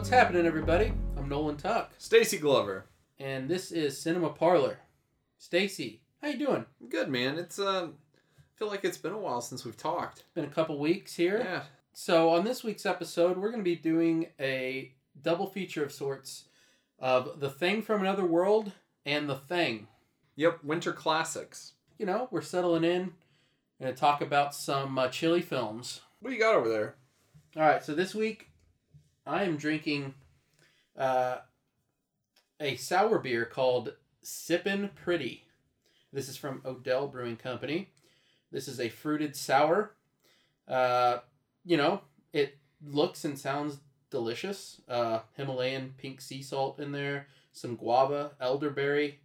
What's happening, everybody? I'm Nolan Tuck, Stacy Glover. and this is Cinema Parlor. Stacy, how you doing? Good man. It's uh, I feel like it's been a while since we've talked. Been a couple weeks here. Yeah. So on this week's episode, we're going to be doing a double feature of sorts of The Thing from Another World and The Thing. Yep. Winter classics. You know, we're settling in. and talk about some uh, chili films. What do you got over there? All right, so this week I am drinking uh, a sour beer called Sippin' Pretty. This is from Odell Brewing Company. This is a fruited sour. Uh, you know, it looks and sounds delicious. Uh, Himalayan pink sea salt in there, some guava, elderberry.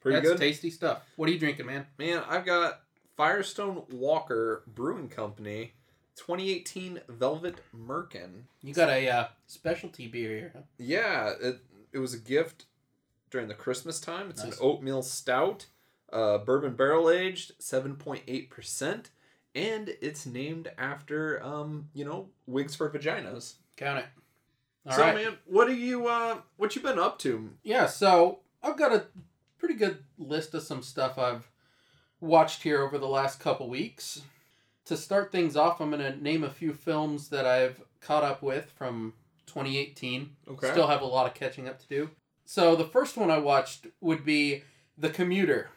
Pretty That's good. tasty stuff. What are you drinking, man? man, I've got Firestone Walker Brewing Company 2018 Velvet Merkin. You got a uh, specialty beer here. Huh? Yeah, it it was a gift during the Christmas time. It's Nice. an oatmeal stout, uh, bourbon barrel aged, 7.8%, and it's named after um, you know, wigs for vaginas. Count it. All so right. man, what are you uh what you been up to? Yeah, so I've got a pretty good list of some stuff I've watched here over the last couple weeks. To start things off, I'm going to name a few films that I've caught up with from 2018. Okay. Still have a lot of catching up to do. So the first one I watched would be The Commuter.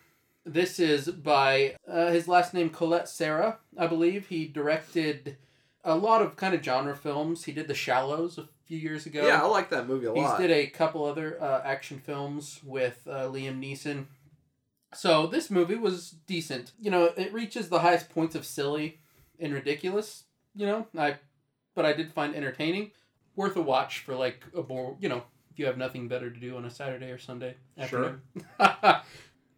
This is by uh, his last name Collet-Serra, I believe. He directed a lot of kind of genre films. He did The Shallows a few years ago. Yeah, I like that movie a lot. He's did a couple other uh, action films with uh, Liam Neeson. So this movie was decent. You know, it reaches the highest points of silly and ridiculous. You know, I, but I did find entertaining, worth a watch for like a more. You know, if you have nothing better to do on a Saturday or Sunday afternoon. Sure.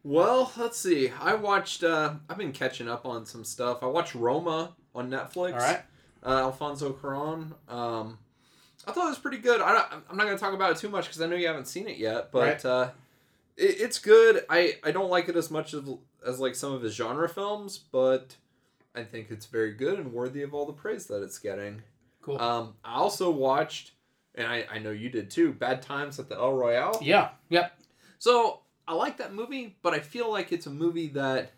Well, let's see. I watched. uh I've been catching up on some stuff. I watched Roma on Netflix. All right. Uh, Alfonso Cuarón. Um, I thought it was pretty good. I don't, I'm not going to talk about it too much because I know you haven't seen it yet, but Right. uh, it, it's good. I I don't like it as much as as like some of his genre films, but I think it's very good and worthy of all the praise that it's getting. Cool. Um, I also watched, and I, I know you did too, Bad Times at the El Royale. yeah. Yep. So I like that movie, but I feel like it's a movie that,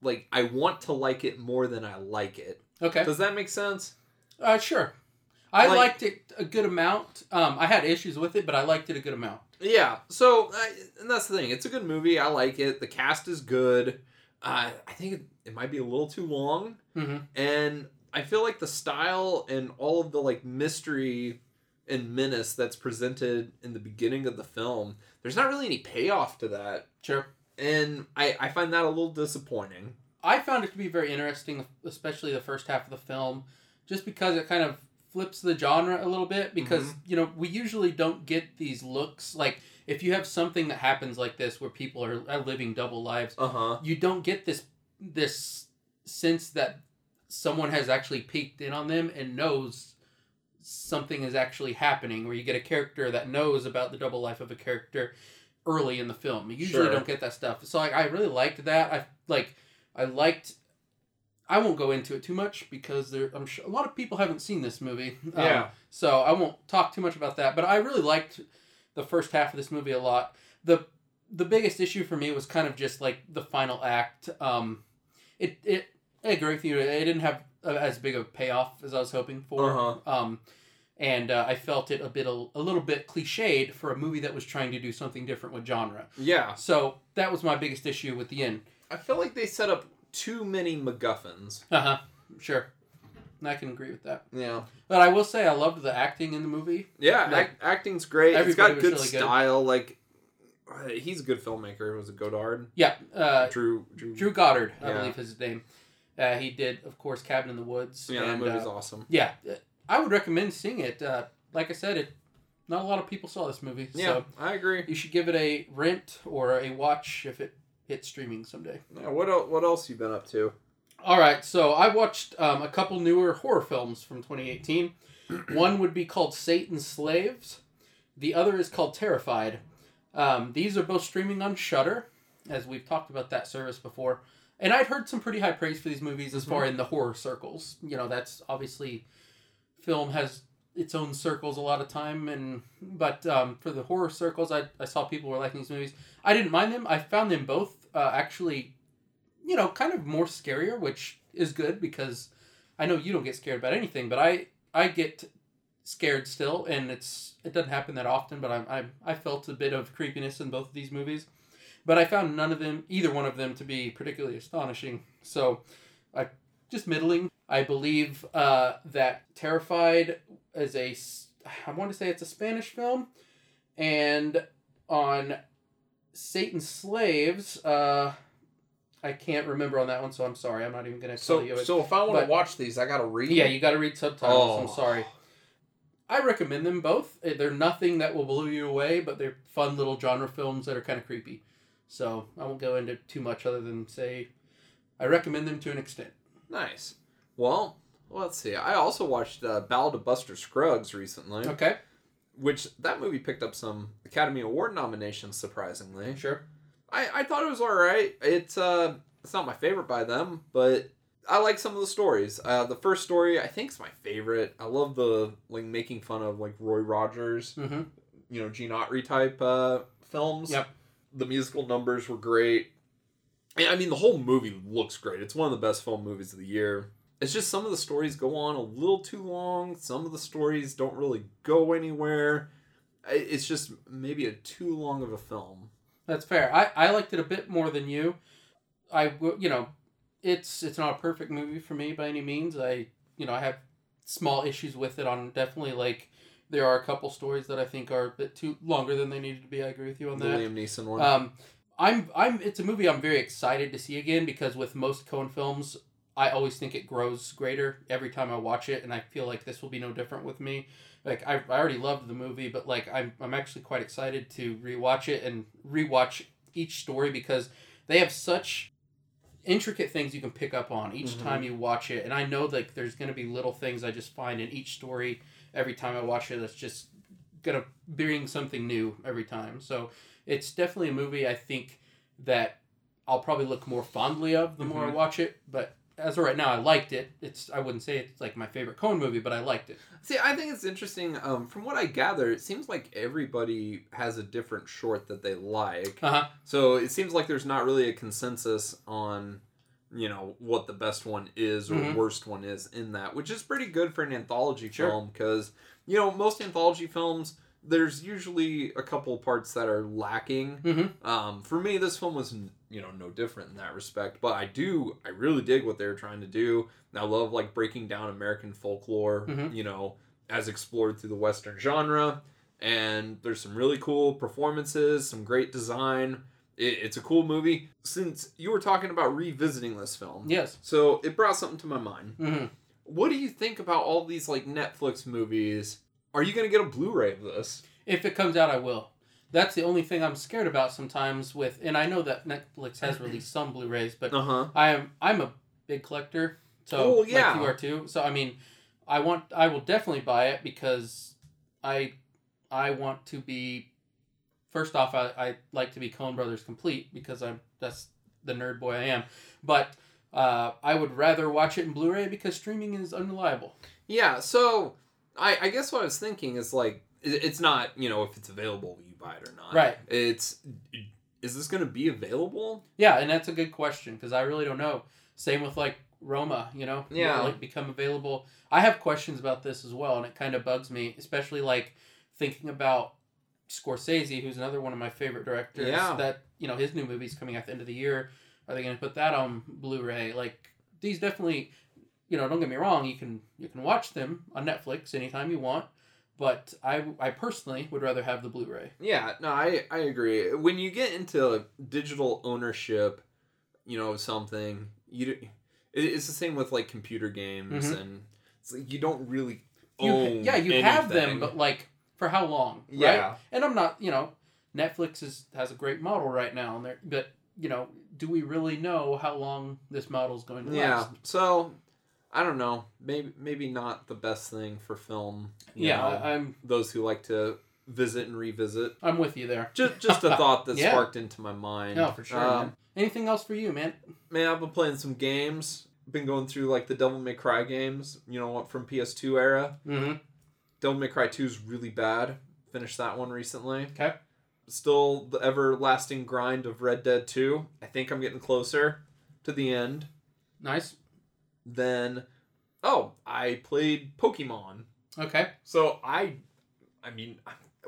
like, I want to like it more than I like it. Okay. Does that make sense? Uh, sure. I Like- liked it a good amount. Um, I had issues with it, but I liked it a good amount. Yeah. So, I, and that's the thing. It's a good movie. I like it. The cast is good. Uh, I think it, it might be a little too long, Mm-hmm. and I feel like the style and all of the like mystery and menace that's presented in the beginning of the film, there's not really any payoff to that, Sure. and I I find that a little disappointing. I found it to be very interesting, especially the first half of the film, just because it kind of flips the genre a little bit. Because Mm-hmm. you know we usually don't get these looks like if you have something that happens like this where people are, are living double lives, Uh huh. you don't get this this sense that someone has actually peeked in on them and knows something is actually happening where you get a character that knows about the double life of a character early in the film you usually Sure. don't get that stuff so like, i really liked that i like i liked i won't go into it too much because there i'm sure a lot of people haven't seen this movie Um, Yeah. so i won't talk too much about that but i really liked the first half of this movie a lot the the biggest issue for me was kind of just like the final act. Um, it it I agree with you. It didn't have as big of a payoff as I was hoping for. Uh-huh. Um, and uh, I felt it a bit a, a little bit cliched for a movie that was trying to do something different with genre. Yeah. So that was my biggest issue with the end. I feel like they set up too many MacGuffins. Uh huh. Sure. I can agree with that. Yeah. But I will say I loved the acting in the movie. Yeah, Like, act, acting's great. It's got good really good. style. Like, uh, he's a good filmmaker. It was it Goddard? Yeah. Uh, Drew. Drew. Drew Goddard, I Yeah. believe his name. Uh, he did, of course, Cabin in the Woods. Yeah, that and, movie's uh, awesome. Yeah, uh, I would recommend seeing it. Uh, like I said, it not a lot of people saw this movie, Yeah, so I agree. you should give it a rent or a watch if it hits streaming someday. Yeah, what else? What else you been up to? All right, so I watched um, a couple newer horror films from 2018. One would be called Satan's Slaves. The other is called Terrified. Um, these are both streaming on Shudder, as we've talked about that service before. And I'd heard some pretty high praise for these movies as far in the horror circles. You know, that's obviously film has its own circles a lot of time and but um, for the horror circles I, I saw people were liking these movies i didn't mind them i found them both uh, actually you know kind of more scarier which is good because i know you don't get scared about anything but i i get scared still and it's it doesn't happen that often but i i, I felt a bit of creepiness in both of these movies. But i found none of them either one of them to be particularly astonishing. So i just middling i believe uh, that terrified is a I want to say it's a Spanish film, and on Satan's Slaves, uh, I can't remember on that one, so I'm sorry. I'm not even gonna tell you. It. so if I want to watch these, I gotta read. yeah, you got to read subtitles. I'm Oh. sorry. I recommend them both. Eh, They're nothing that will blow you away, but they're fun little genre films that are kind of creepy. So I won't go into too much other than say I recommend them to an extent. Nice. Well, let's see. I also watched uh, Ballad of Buster Scruggs recently, Okay, which that movie picked up some Academy Award nominations. Surprisingly, sure. I, I thought it was all right. It's uh, it's not my favorite by them, but I like some of the stories. Uh, the first story I think is my favorite. I love the like making fun of like Roy Rogers, Mm-hmm. you know, Gene Autry type uh, films. Yep. The musical numbers were great. I mean, the whole movie looks great. It's one of the best film movies of the year. It's just some of the stories go on a little too long. Some of the stories don't really go anywhere. It's just maybe a too long of a film. That's fair. I, I liked it a bit more than you. I you know, it's it's not a perfect movie for me by any means. I you know I have small issues with it. On definitely like there are a couple stories that I think are a bit too longer than they needed to be. I agree with you on The that. Liam Neeson one. Um, I'm I'm it's a movie I'm very excited to see again because with most Coen films, I always think it grows greater every time I watch it, and I feel like this will be no different with me. Like I, I already loved the movie, but like I'm I'm actually quite excited to rewatch it and rewatch each story because they have such intricate things you can pick up on each Mhm. time you watch it, and I know like there's gonna be little things I just find in each story every time I watch it that's just gonna bring something new every time. So it's definitely a movie I think that I'll probably look more fondly of the more I Mhm. watch it. But as of right now, I liked it. It's I wouldn't say it's like my favorite Coen movie, but I liked it. See, I think it's interesting. Um, from what I gather, it seems like everybody has a different short that they like. Uh huh. So it seems like there's not really a consensus on, you know, what the best one is or Mhm. worst one is in that, which is pretty good for an anthology Sure. film because, you know, most anthology films, there's usually a couple parts that are lacking. Mm-hmm. Um, for me, this film was, you know, no different in that respect. But I do, I really dig what they're trying to do. And I love like breaking down American folklore, Mhm. you know, as explored through the Western genre. And there's some really cool performances, some great design. It, it's a cool movie. Since you were talking about revisiting this film, Yes. so it brought something to my mind. Mm-hmm. What do you think about all these like Netflix movies? Are you gonna get a Blu-ray of this? If it comes out, I will. That's the only thing I'm scared about sometimes with, and I know that Netflix has released some Blu-rays, but Uh huh. I am I'm a big collector, so Oh, yeah. like you are too. So I mean, I want I will definitely buy it because I I want to be. First off, I, I like to be Coen Brothers complete because I'm that's the nerd boy I am, but uh, I would rather watch it in Blu-ray because streaming is unreliable. Yeah, so I, I guess what I was thinking is like it's not you know if it's available buy it or not. Right. It's is this going to be available? Yeah, and that's a good question because I really don't know. Same with like Roma, you know, Will Yeah. it become available? I have questions about this as well, and it kind of bugs me, especially like thinking about Scorsese, who's another one of my favorite directors. Yeah. That you know his new movie's coming at the end of the year. Are they going to put that on Blu-ray? Like these definitely, you know, don't get me wrong. You can you can watch them on Netflix anytime you want, but I I personally would rather have the Blu-ray. Yeah, no, I I agree. When you get into digital ownership, you know something you it's the same with like computer games Mhm. and it's like you don't really You, own yeah, you have them, but like for how long? Right? yeah. And I'm not, you know, Netflix is has a great model right now, and they're, but you know, do we really know how long this model is going to Yeah. last? So I don't know. Maybe maybe not the best thing for film. you Yeah, know, I'm those who like to visit and revisit. I'm with you there. Just just a thought that Yeah. sparked into my mind. No, for sure. Um. Anything else for you, man? man, I've been playing some games. Been going through like the Devil May Cry games. You know what from PS2 era. Mm-hmm. Devil May Cry 2 is really bad. Finished that one recently. Okay. Still the everlasting grind of Red Dead 2. I think I'm getting closer to the end. Nice. Then, oh, I played Pokemon. Okay. So I, I mean,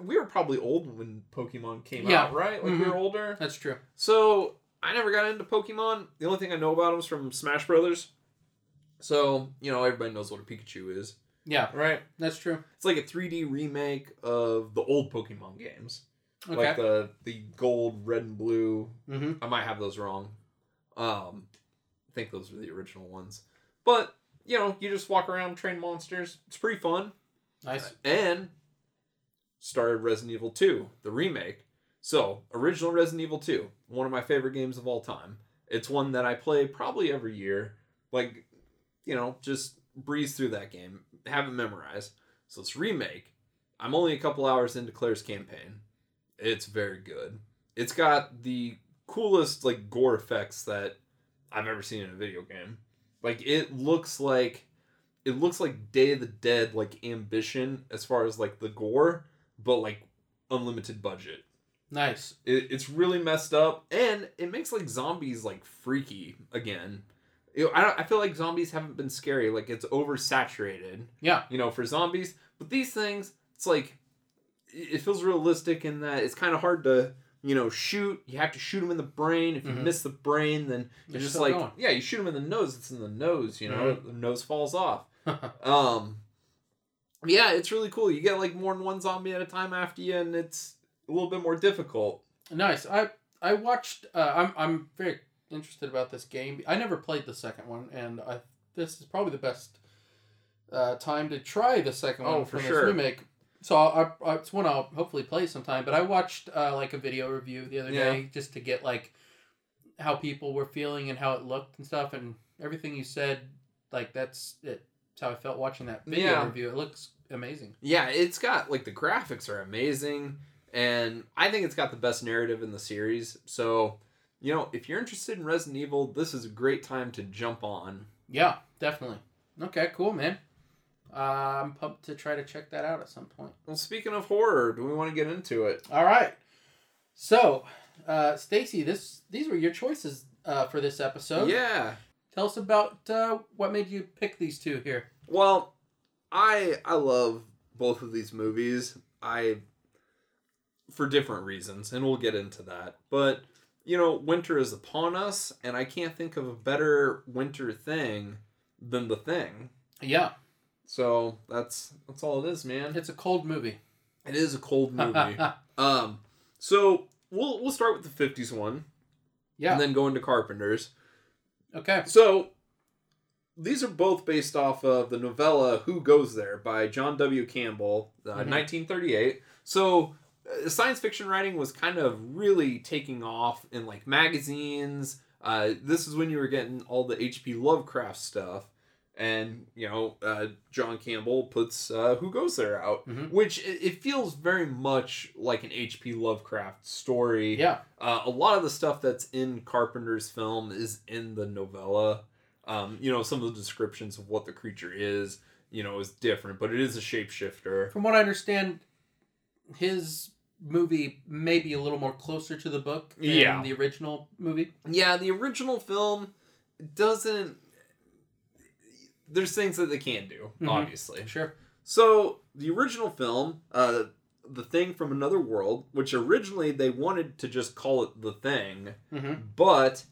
we were probably old when Pokemon came Yeah. out, right? Like we Mhm. were older. That's true. So I never got into Pokemon. The only thing I know about them is from Smash Brothers. So you know everybody knows what a Pikachu is, Yeah, right? that's true. It's like a 3D remake of the old Pokemon games, Okay. like the the gold, red, and blue. mm-hmm. I might have those wrong. Um, I think those were the original ones. But you know, you just walk around, train monsters. It's pretty fun. Nice. And started Resident Evil 2, the remake. So, original Resident Evil 2, one of my favorite games of all time. It's one that I play probably every year. Like, you know, just breeze through that game, have it memorized. So, it's remake. I'm only a couple hours into Claire's campaign. It's very good. It's got the coolest, like, gore effects that I've ever seen in a video game. Like, it looks like it looks like Day of the Dead like ambition as far as like the gore, but like unlimited budget. Nice. It, it's really messed up, and it makes like zombies like freaky again. You know, I don't, I feel like zombies haven't been scary. Like it's oversaturated. Yeah. You know, for zombies, but these things, it's like it it feels realistic in that it's kind of hard to you know shoot. You have to shoot them in the brain. If you Mhm. miss the brain, then They're you're just like going. yeah, you shoot them in the nose. It's in the nose. You know, Mhm. the nose falls off. Um, yeah, it's really cool. You get like more than one zombie at a time after you, and it's a little bit more difficult. nice. I I watched. Uh, I'm I'm very interested about this game. I never played the second one, and I this is probably the best uh, time to try the second one Oh, for from sure. this remake. So I, I, it's one I'll hopefully play sometime. But I watched uh, like a video review the other Yeah. day just to get like how people were feeling and how it looked and stuff, and everything you said. Like that's it. That's how I felt watching that video Yeah. review. It looks amazing. Yeah, it's got like the graphics are amazing, and I think it's got the best narrative in the series. So, you know, if you're interested in Resident Evil, this is a great time to jump on. Yeah, definitely. Okay, cool, man. Uh, I'm pumped to try to check that out at some point. Well, speaking of horror, do we want to get into it? All right. So, uh, Stacy, this these were your choices uh, for this episode. yeah. Tell us about uh, what made you pick these two here. Well, I I love both of these movies. I for different reasons, and we'll get into that. But you know, winter is upon us, and I can't think of a better winter thing than the thing. Yeah, So that's that's all it is, man. it's a cold movie. It is a cold movie. um, so we'll we'll start with the '50s one, yeah. and then go into Carpenter's. okay. So these are both based off of the novella "Who Goes There" by John W. Campbell, uh, Mhm. 1938. So uh, science fiction writing was kind of really taking off in like magazines. Uh, this is when you were getting all the H.P. Lovecraft stuff. And you know, uh, John Campbell puts uh, "Who Goes There" out, Mhm. which it, it feels very much like an H.P. Lovecraft story. Yeah. Uh, a lot of the stuff that's in Carpenter's film is in the novella. Um, you know, some of the descriptions of what the creature is, you know, is different, but it is a shapeshifter. From what I understand, his movie may be a little more closer to the book than Yeah. the original movie. Yeah, the original film doesn't. There's things that they can't do, Mhm. obviously. Sure. So the original film, uh, the thing from another world, which originally they wanted to just call it the thing, Mm-hmm. but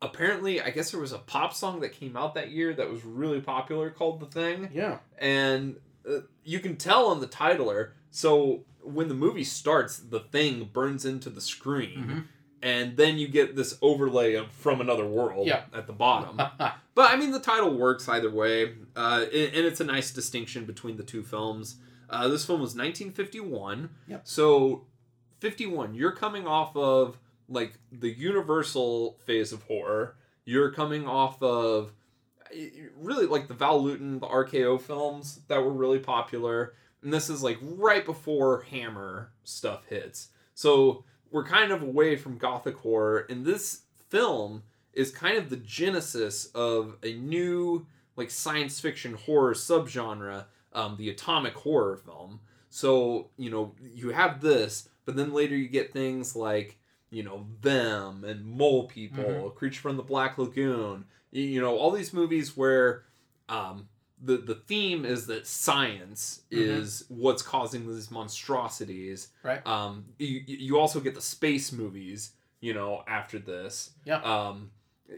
apparently, I guess there was a pop song that came out that year that was really popular called the thing, Yeah. and uh, you can tell on the titler. So when the movie starts, the thing burns into the screen. Mhm. And then you get this overlay of from another world Yeah. at the bottom. But I mean, the title works either way, uh, and, and it's a nice distinction between the two films. Uh, this film was 1951. Yep. So, 51, you're coming off of like the universal phase of horror. You're coming off of eh, really like the Val Lewton, the RKO films that were really popular. And this is like right before Hammer stuff hits. So, we're kind of away from gothic horror, and this film is kind of the genesis of a new like science fiction horror subgenre. um, the atomic horror film. So you know you have this, but then later you get things like you know them and Mole People, Mhm. Creature from the Black Lagoon. You, you know all these movies where um, the the theme is that science Mhm. is what's causing these monstrosities. Right. Um, you you also get the space movies. You know after this. Yeah. Um,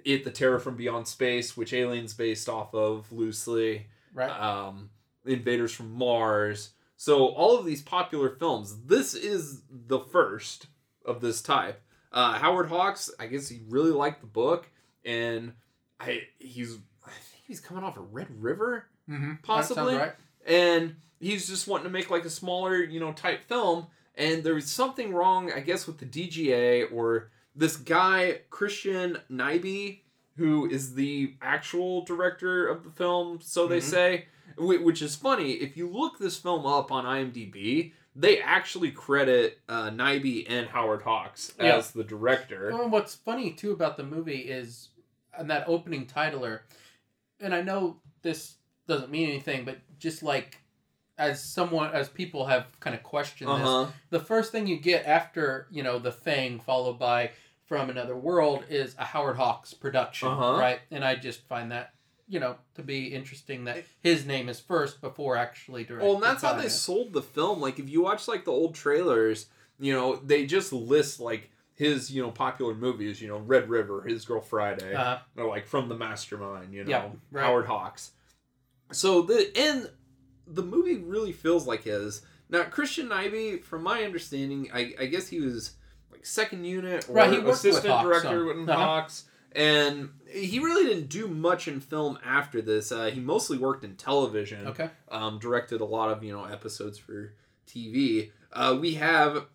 it the Terror from Beyond Space, which Aliens based off of loosely Right. um, Invaders from Mars. So all of these popular films, this is the first of this type. Uh, Howard Hawks, I guess he really liked the book, and I he's I think he's coming off of Red River, mm-hmm. possibly? right. and he's just wanting to make like a smaller, you know, type film. And there was something wrong, I guess, with the DGA or this guy Christian Nyby, who is the actual director of the film, so they Mhm. say. Which is funny. If you look this film up on IMDb, they actually credit uh, Nyby and Howard Hawks Yeah. as the director. Well, what's funny too about the movie is, and that opening titler, and I know this doesn't mean anything, but just like as someone as people have kind of questioned Uh this, the first thing you get after you know the Thing, followed by From Another World, is a Howard Hawks production, Uh-huh. right? And I just find that you know to be interesting that his name is first before actually directing. Well, and that's how they it. sold the film. Like, if you watch like the old trailers, you know, they just list like his, you know, popular movies. You know, Red River, His Girl Friday, Uh, or like From the Mastermind. You know, Yeah, right. Howard Hawks. So the and the movie really feels like his. Now Christian Nyby, from my understanding, I, I guess he was like second unit or Right, he worked with assistant director some. with Uh-huh. Hawks. And he really didn't do much in film after this. Uh, he mostly worked in television okay. um, directed a lot of you know episodes for TV. Uh, we have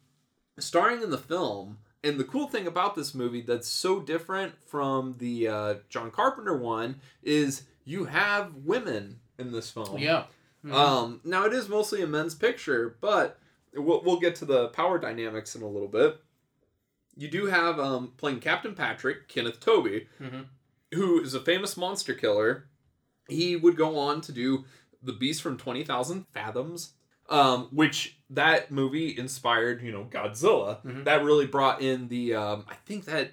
starring in the film, and the cool thing about this movie that's so different from the uh, John Carpenter one is you have women in this film. Yeah. Mhm. Um, now it is mostly a men's picture, but we'll, we'll get to the power dynamics in a little bit. You do have um, playing Captain Patrick, Kenneth Tobey, Mhm. who is a famous monster killer. He would go on to do The Beast from 20,000 Fathoms, um, which that movie inspired, you know, Godzilla. Mhm. That really brought in the, um, I think that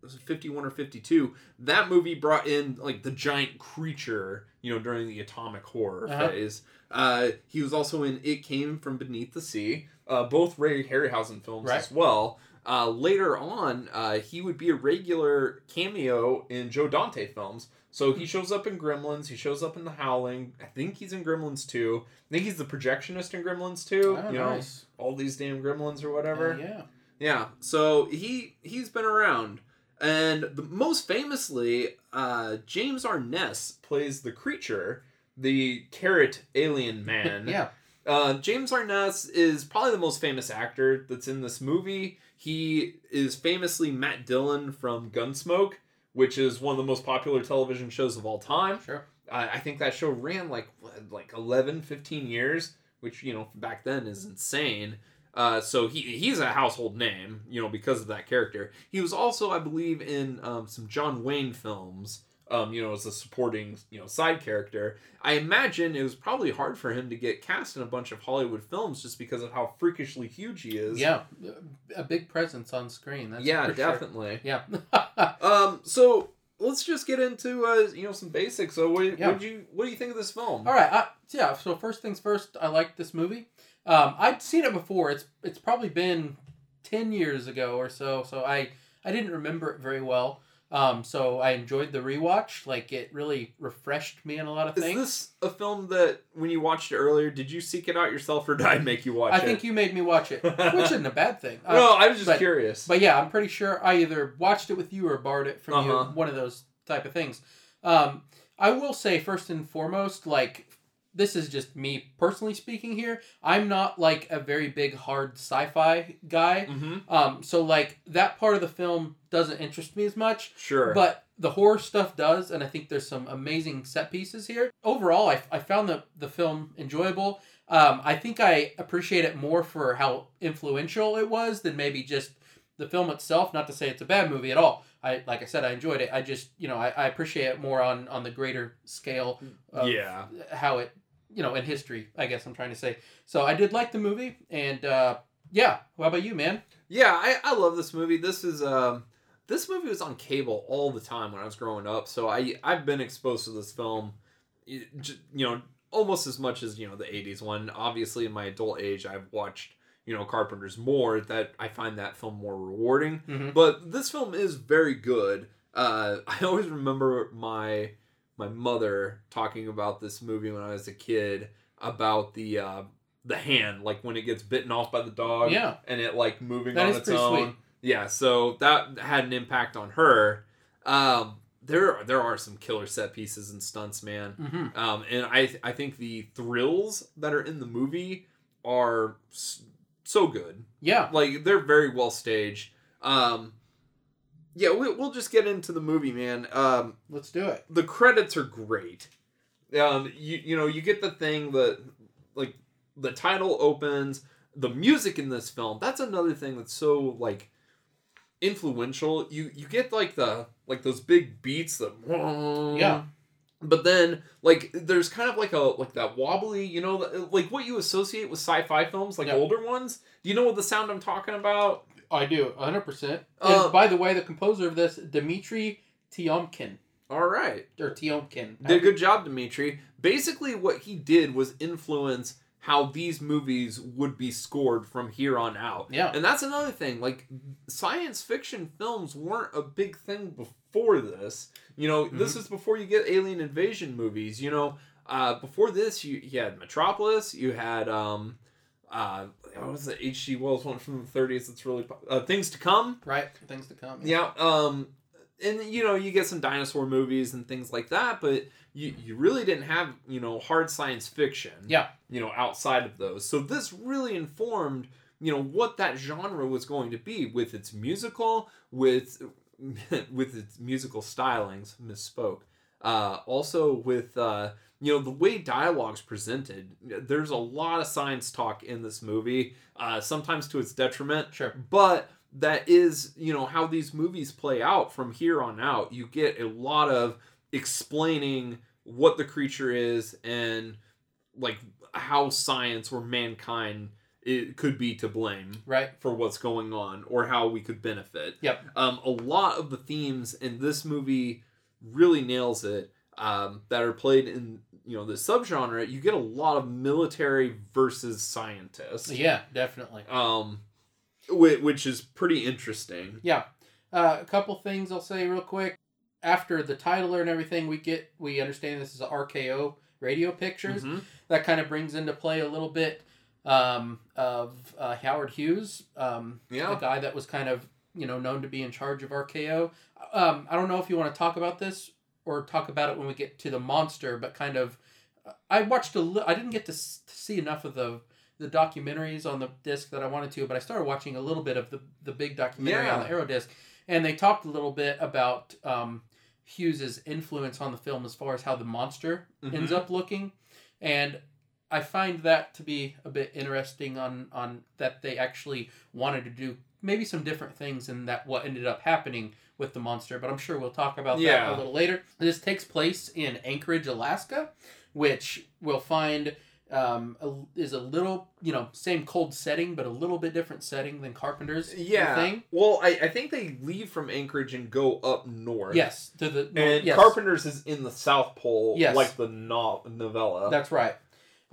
was 51 or 52. That movie brought in, like, the giant creature, you know, during the atomic horror Uh-huh. phase. Uh, he was also in It Came from Beneath the Sea, uh, both Ray Harryhausen films Right. as well. Uh, later on, uh, he would be a regular cameo in Joe Dante films. So he shows up in Gremlins. He shows up in The Howling. I think he's in Gremlins too. I think he's the projectionist in Gremlins too. Oh, you know, all these damn Gremlins or whatever. Yeah. Yeah, so he he's been around, and the, most famously, uh, James Arness plays the creature, the carrot alien man. yeah. Uh, James Arness is probably the most famous actor that's in this movie. He is famously Matt Dillon from Gunsmoke, which is one of the most popular television shows of all time. Sure. I I think that show ran like like 11, 15 years, which you know back then is insane. Uh, so he he's a household name, you know, because of that character. He was also, I believe, in um, some John Wayne films. Um, you know, as a supporting, you know, side character. I imagine it was probably hard for him to get cast in a bunch of Hollywood films just because of how freakishly huge he is. Yeah. A big presence on screen. That's yeah, for sure. definitely. Yeah. Um, so let's just get into uh, you know, some basics. So, what Yeah. what you what do you think of this film? All right. I, yeah. So first things first, I like this movie. Um, I'd seen it before. It's it's probably been ten years ago or so. So I I didn't remember it very well. Um, so I enjoyed the rewatch. Like it really refreshed me in a lot of Is things. this a film that when you watched it earlier, did you seek it out yourself or did I make you watch I it? I think you made me watch it, which isn't a bad thing. Uh, no, I was just but- curious. But yeah, I'm pretty sure I either watched it with you or borrowed it from Uh-huh. you. One of those type of things. Um, I will say first and foremost, like this is just me personally speaking here. I'm not like a very big hard sci-fi guy. mm-hmm. Um, so like that part of the film doesn't interest me as much. Sure. But the horror stuff does, and I think there's some amazing set pieces here. Overall, I, I found the, the film enjoyable. Um, I think I appreciate it more for how influential it was than maybe just the film itself. Not to say it's a bad movie at all. I like I said, I enjoyed it. I just you know I, I appreciate it more on on the greater scale of yeah. how it you know, in history. I guess I'm trying to say. So I did like the movie, and uh, yeah. How about you, man? Yeah, I, I love this movie. This is um this movie was on cable all the time when I was growing up, so I I've been exposed to this film, you know, almost as much as you know the '80s one. Obviously, in my adult age, I've watched you know Carpenter's more. That I find that film more rewarding. Mm-hmm. But this film is very good. Uh, I always remember my my mother talking about this movie when I was a kid about the uh, the hand, like when it gets bitten off by the dog, Yeah. and it like moving That on its own. sweet. Yeah, so that had an impact on her. Um, there there are some killer set pieces and stunts, man. Mm-hmm. Um, and I I think the thrills that are in the movie are s- so good. Yeah. Like they're very well staged. Um, yeah, we, we'll just get into the movie, man. Um, Let's do it. the credits are great. Um, you you know you get the thing that like the title opens. The music in this film that's another thing that's so like influential. You you get like the like those big beats that Yeah. But then, like, there's kind of like a like that wobbly, you know, like what you associate with sci-fi films, like Yeah. older ones. Do you know what the sound I'm talking about? I do, 100%. Uh, and by the way, the composer of this, Dimitri Tiomkin. All right, Or Tiomkin. did a good job, Dimitri. Basically, what he did was influence how these movies would be scored from here on out. Yeah. And that's another thing. Like, science fiction films weren't a big thing before this. You know, this is before you get alien invasion movies. You know, uh, before this, you, you had Metropolis, you had, um, uh, what was the H.G. Wells one from the 30s that's really, uh, Things to Come. Right? Things to come. Yeah. Um, and you know, you get some dinosaur movies and things like that, but you, you really didn't have, you know, hard science fiction. Yeah. You know, outside of those. So this really informed, you know, what that genre was going to be with its musical, with with its musical stylings, misspoke. Uh, also with uh, you know the way dialogue's presented. There's a lot of science talk in this movie, uh, sometimes to its detriment Sure. but that is you know how these movies play out from here on out you get a lot of explaining what the creature is and like how science or mankind it could be to blame Right? for what's going on or how we could benefit Yep. um, a lot of the themes in this movie really nails it um, that are played in you know the subgenre you get a lot of military versus scientists Yeah, definitely. um whi- which is pretty interesting Yeah. Uh, a couple things I'll say real quick. After the title and everything, we get we understand this is a RKO Radio Pictures. Mhm. That kind of brings into play a little bit um, of uh, Howard Hughes, um, Yeah. the guy that was kind of you know known to be in charge of RKO. Um, I don't know if you want to talk about this or talk about it when we get to the monster, but kind of I watched a li- I didn't get to, s- to see enough of the the documentaries on the disc that I wanted to, but I started watching a little bit of the the big documentary on the Arrow disc, and they talked a little bit about um, Hughes's influence on the film as far as how the monster ends Mhm. up looking, and I find that to be a bit interesting on on that they actually wanted to do maybe some different things and that what ended up happening with the monster, but I'm sure we'll talk about that a little later. This takes place in Anchorage, Alaska, which we'll find um, a, is a little, you know, same cold setting, but a little bit different setting than Carpenter's yeah thing. well I, I think they leave from anchorage and go up north Yes, to the and yes. carpenter's is in the south pole Yes. like the no- novella That's right.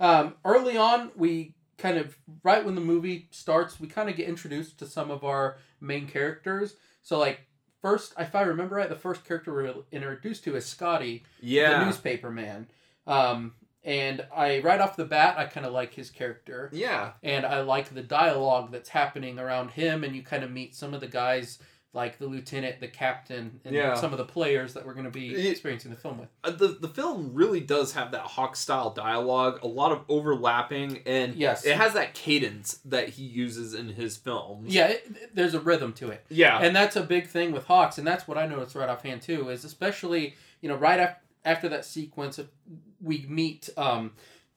Um, early on, we kind of right when the movie starts, we kind of get introduced to some of our main characters. So, like first, if I remember right, the first character we're introduced to is Scotty, the yeah newspaper man. Um, and I right off the bat, I kind of like his character, yeah and I like the dialogue that's happening around him. And you kind of meet some of the guys, like the lieutenant, the captain, and Yeah. some of the players that we're going to be experiencing the film with. Uh, the the film really does have that hawk style dialogue a lot of overlapping and Yes. it has that cadence that he uses in his films Yeah, it, there's a rhythm to it. yeah and that's a big thing with Hawks, and that's what I noticed right offhand too. Is especially you know right after after that sequence, of, we meet um,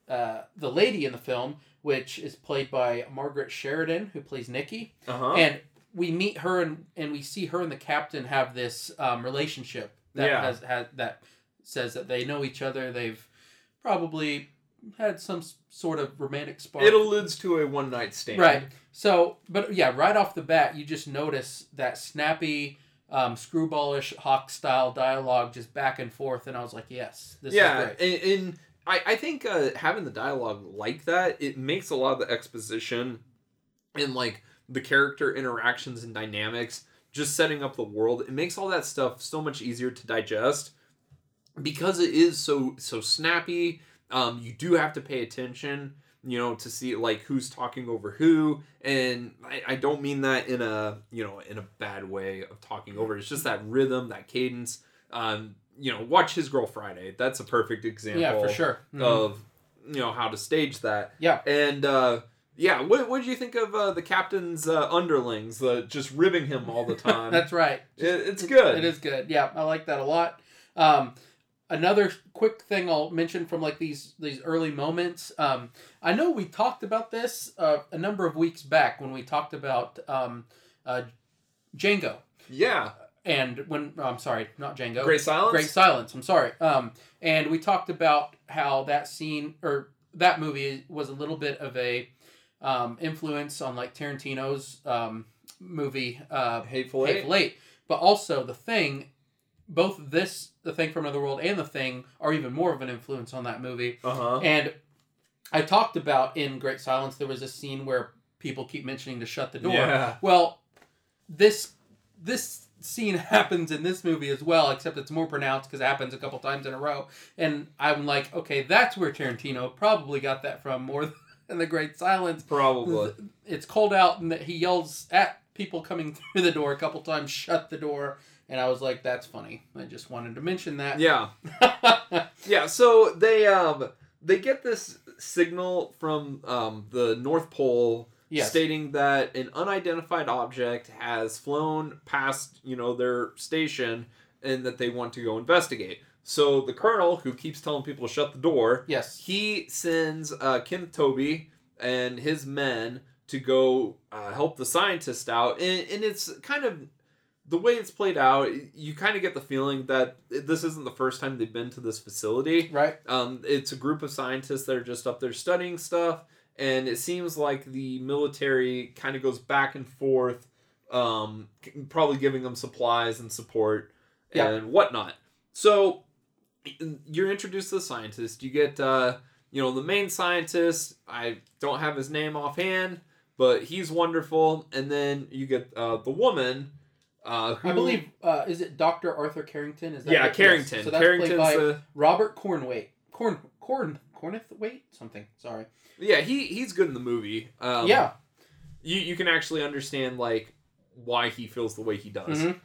uh, the lady in the film, which is played by Margaret Sheridan, who plays Nikki, uh-huh and we meet her and, and we see her and the captain have this um, relationship that Yeah. has, has that says that they know each other. They've probably had some sort of romantic spark. It alludes to a one night stand. Right. So, but yeah, right off the bat, you just notice that snappy, um, screwballish Hawk style dialogue just back and forth, and I was like, yes, this yeah, is great. and, and I, I think uh, having the dialogue like that, it makes a lot of the exposition and like the character interactions and dynamics, just setting up the world, it makes all that stuff so much easier to digest because it is so so snappy. Um, you do have to pay attention, you know, to see like who's talking over who, and I, I don't mean that in a you know in a bad way of talking over. It's just that rhythm, that cadence. Um, you know, watch His Girl Friday. That's a perfect example yeah, for sure. Mhm. of you know how to stage that. Yeah. And uh, yeah, what what did you think of uh, the captain's uh, underlings, uh, just ribbing him all the time? That's right. it, it's good. It is good. Yeah, I like that a lot. Um, another quick thing I'll mention from like these these early moments. Um, I know we talked about this uh, a number of weeks back when we talked about um, uh, Django. Yeah. And when I'm sorry, not Django. Great silence. Great Silence. I'm sorry. Um, and we talked about how that scene or that movie was a little bit of a um, influence on like Tarantino's um, movie uh, Hateful Eight. Eight. But also the thing, both this, the thing from another world, and the thing are even more of an influence on that movie. Uh huh. And I talked about in Great Silence there was a scene where people keep mentioning to shut the door. Yeah. Well, this this scene happens in this movie as well, except it's more pronounced because it happens a couple times in a row. And I'm like, okay, that's where Tarantino probably got that from more than the Great Silence. Probably. It's cold out, and that he yells at people coming through the door a couple times, "Shut the door!" And I was like, that's funny. I just wanted to mention that. Yeah. Yeah. So they um they get this signal from um the North Pole yes. stating that an unidentified object has flown past you know their station and that they want to go investigate. So the colonel, who keeps telling people to shut the door, Yes. he sends uh, Kenneth Tobey and his men to go uh, help the scientist out, and, and it's kind of the way it's played out. You kind of get the feeling that this isn't the first time they've been to this facility. Right. Um, it's a group of scientists that are just up there studying stuff, and it seems like the military kind of goes back and forth, um, probably giving them supplies and support Yeah. and whatnot. So you're introduced to the scientist. You get, uh, you know, the main scientist. I don't have his name offhand, but he's wonderful. And then you get uh, the woman. Uh, who, I believe uh, is it Doctor Arthur Carrington? Is that Yeah. Carrington. So that's Carrington's played by the Robert Cornwait. Corn Corn Cornithwaite something. Sorry. yeah he he's good in the movie. Um, yeah. you you can actually understand like why he feels the way he does. Mhm.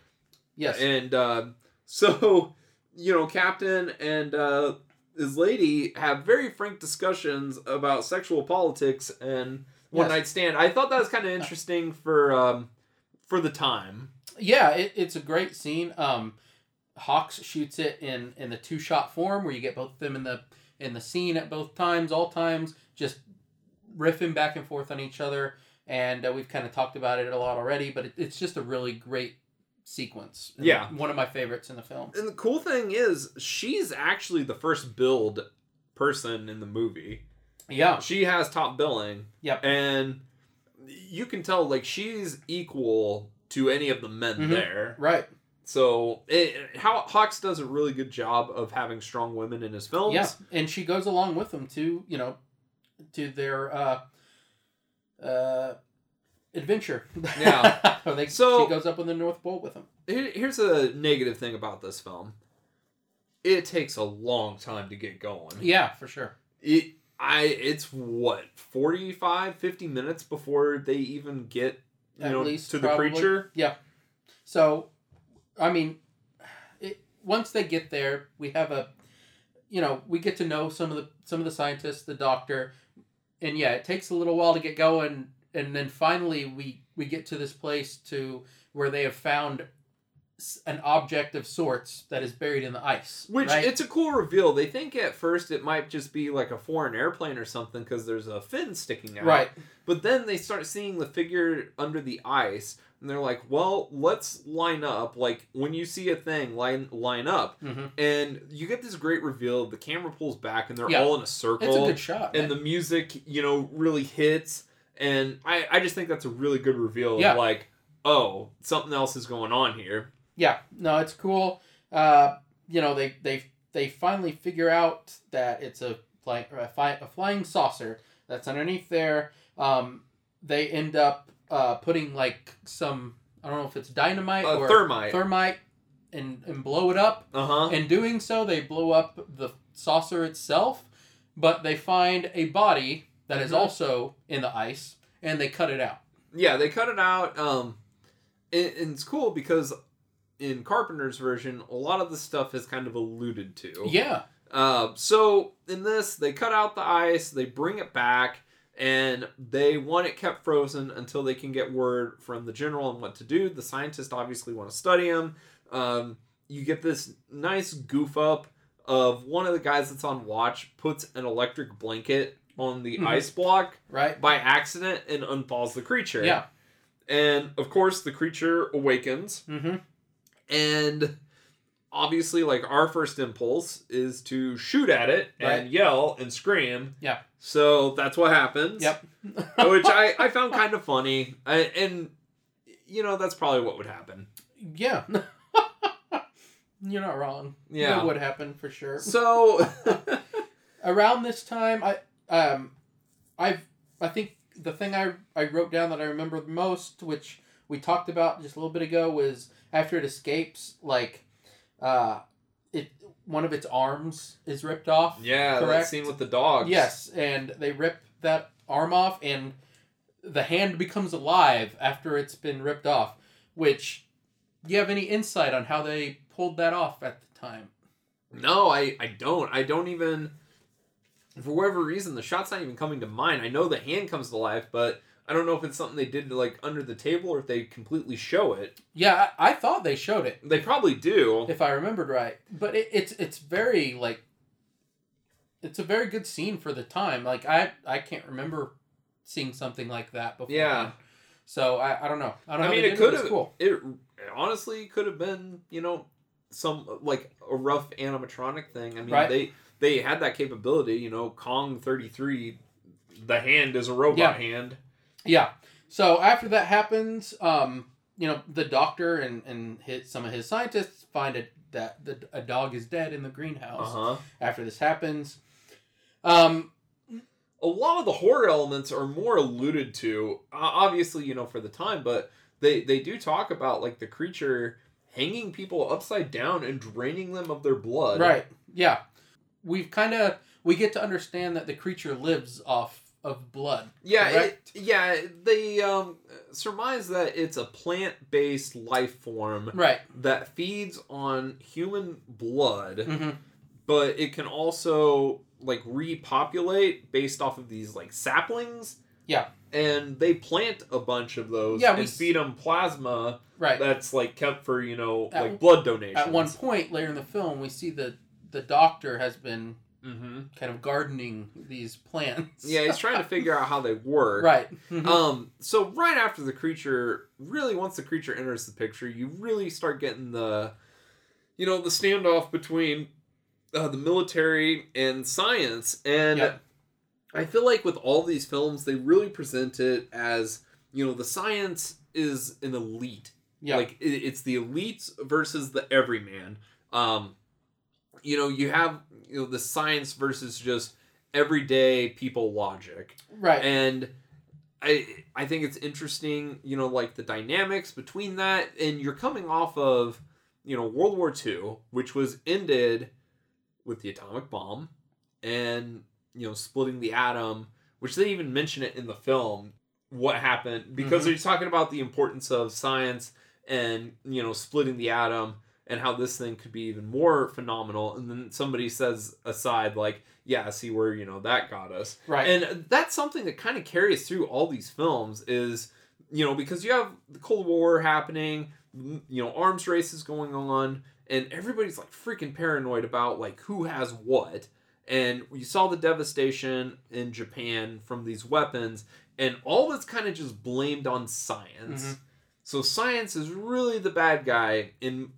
Yes. And uh, so, you know, Captain and uh, his lady have very frank discussions about sexual politics and one Yes. night stand. I thought that was kind of interesting for um, for the time. yeah, it, it's a great scene. Um, Hawks shoots it in in the two shot form where you get both of them in the in the scene at both times, all times, just riffing back and forth on each other. And uh, we've kind of talked about it a lot already, but it, it's just a really great sequence. Yeah. one of my favorites in the film. And the cool thing is, she's actually the first billed person in the movie. Yeah, She has top billing. Yep. And you can tell like she's equal to any of the men Mhm. there. right. So it, how Hawks does a really good job of having strong women in his films. Yeah, and she goes along with them to you know, to their uh, uh, adventure. Yeah. They, So- she goes up on the North Pole with them. Here- Here's a negative thing about this film. It takes a long time to get going. Yeah, for sure. It I it's what 45 50 minutes before they even get you At know least, to the probably. Yeah. So, I mean, it, once they get there, we have a, you know, we get to know some of the some of the scientists, the doctor, and yeah, it takes a little while to get going, and then finally we we get to this place to where they have found an object of sorts that is buried in the ice. Which right? it's a cool reveal. They think at first it might just be like a foreign airplane or something because there's a fin sticking out. right. But then they start seeing the figure under the ice, and they're like, "Well, let's line up. Like when you see a thing, line line up." hmm And you get this great reveal. The camera pulls back, and they're Yeah. all in a circle. It's a good shot. and man. the music, you know, really hits. And I, I just think that's a really good reveal. Yeah. Of like, oh, something else is going on here. yeah, no, it's cool. Uh, you know, they they they finally figure out that it's a flying a, fi- a flying saucer that's underneath there. Um, they end up uh, putting like some I don't know if it's dynamite Uh, or thermite. thermite and and blow it up. uh huh. In doing so, they blow up the saucer itself, but they find a body that is Mhm. also in the ice, and they cut it out. Yeah, they cut it out. Um, and, and it's cool because in Carpenter's version, a lot of the stuff is kind of alluded to. Yeah, Uh, so in this, they cut out the ice, they bring it back, and they want it kept frozen until they can get word from the general on what to do. The scientists obviously want to study him. Um, you get this nice goof up of one of the guys that's on watch puts an electric blanket on the Mhm. ice block right. by accident and unfalls the creature. Yeah. And of course, the creature awakens, Mm-hmm. and obviously, like our first impulse is to shoot at it and yell and scream. Yeah. So that's what happens. Yep. Which I, I found kind of funny. I, and, you know, that's probably what would happen. yeah. You're not wrong. Yeah. That would happen for sure. So, Around this time, I um, I've I think the thing I I wrote down that I remember the most, which we talked about just a little bit ago, was after it escapes, like, uh, it one of its arms is ripped off. yeah, that scene with the dogs. Yes, and they rip that arm off, and the hand becomes alive after it's been ripped off. Which, do you have any insight on how they pulled that off at the time? No, I, I don't. I don't even. For whatever reason, the shot's not even coming to mind. I know the hand comes to life, but I don't know if it's something they did like under the table or if they completely show it. Yeah, I, I thought they showed it, They probably do. if I remembered right. But it, it's it's very like, it's a very good scene for the time. Like I I can't remember seeing something like that before. Yeah. So I, I don't know. I don't I know. mean, it could have. cool. It honestly could have been, you know, some like a rough animatronic thing. I mean, Right. they they had that capability. You know, Kong thirty three, the hand is a robot Yeah. hand. Yeah. So after that happens, um, you know, the doctor and and his, some of his scientists find it that the, a dog is dead in the greenhouse. huh. After this happens, um, a lot of the horror elements are more alluded to obviously you know for the time but they they do talk about like the creature hanging people upside down and draining them of their blood right, yeah, we've kind of we get to understand that the creature lives off of blood. yeah it, yeah they um surmise that it's a plant-based life form Right. that feeds on human blood hmm but it can also like repopulate based off of these like saplings Yeah. and they plant a bunch of those Yeah, we and s- feed them plasma Right. that's like kept for you know At- like blood donations. At one point later in the film, we see the the doctor has been mm-hmm. kind of gardening these plants. yeah, he's trying to figure out how they work. right. Mhm. Um. So right after the creature, really, once the creature enters the picture, you really start getting the, you know, the standoff between uh, the military and science, and Yep. I feel like with all these films, they really present it as you know the science is an elite yeah. Like it, it's the elites versus the everyman. Um, you know, you have you know the science versus just everyday people logic, right. and I I think it's interesting. You know, like the dynamics between that, and you're coming off of you know World War II, which was ended with the atomic bomb, and you know splitting the atom, which they even mention it in the film. What happened because Mhm. they're talking about the importance of science and you know splitting the atom and how this thing could be even more phenomenal and then somebody says aside like yeah see where you know that got us right. and that's something that kind of carries through all these films is you know, because you have the Cold War happening, you know, arms races going on, and everybody's like freaking paranoid about like who has what. And you saw the devastation in Japan from these weapons, and all that's kind of just blamed on science. Mhm. So science is really the bad guy in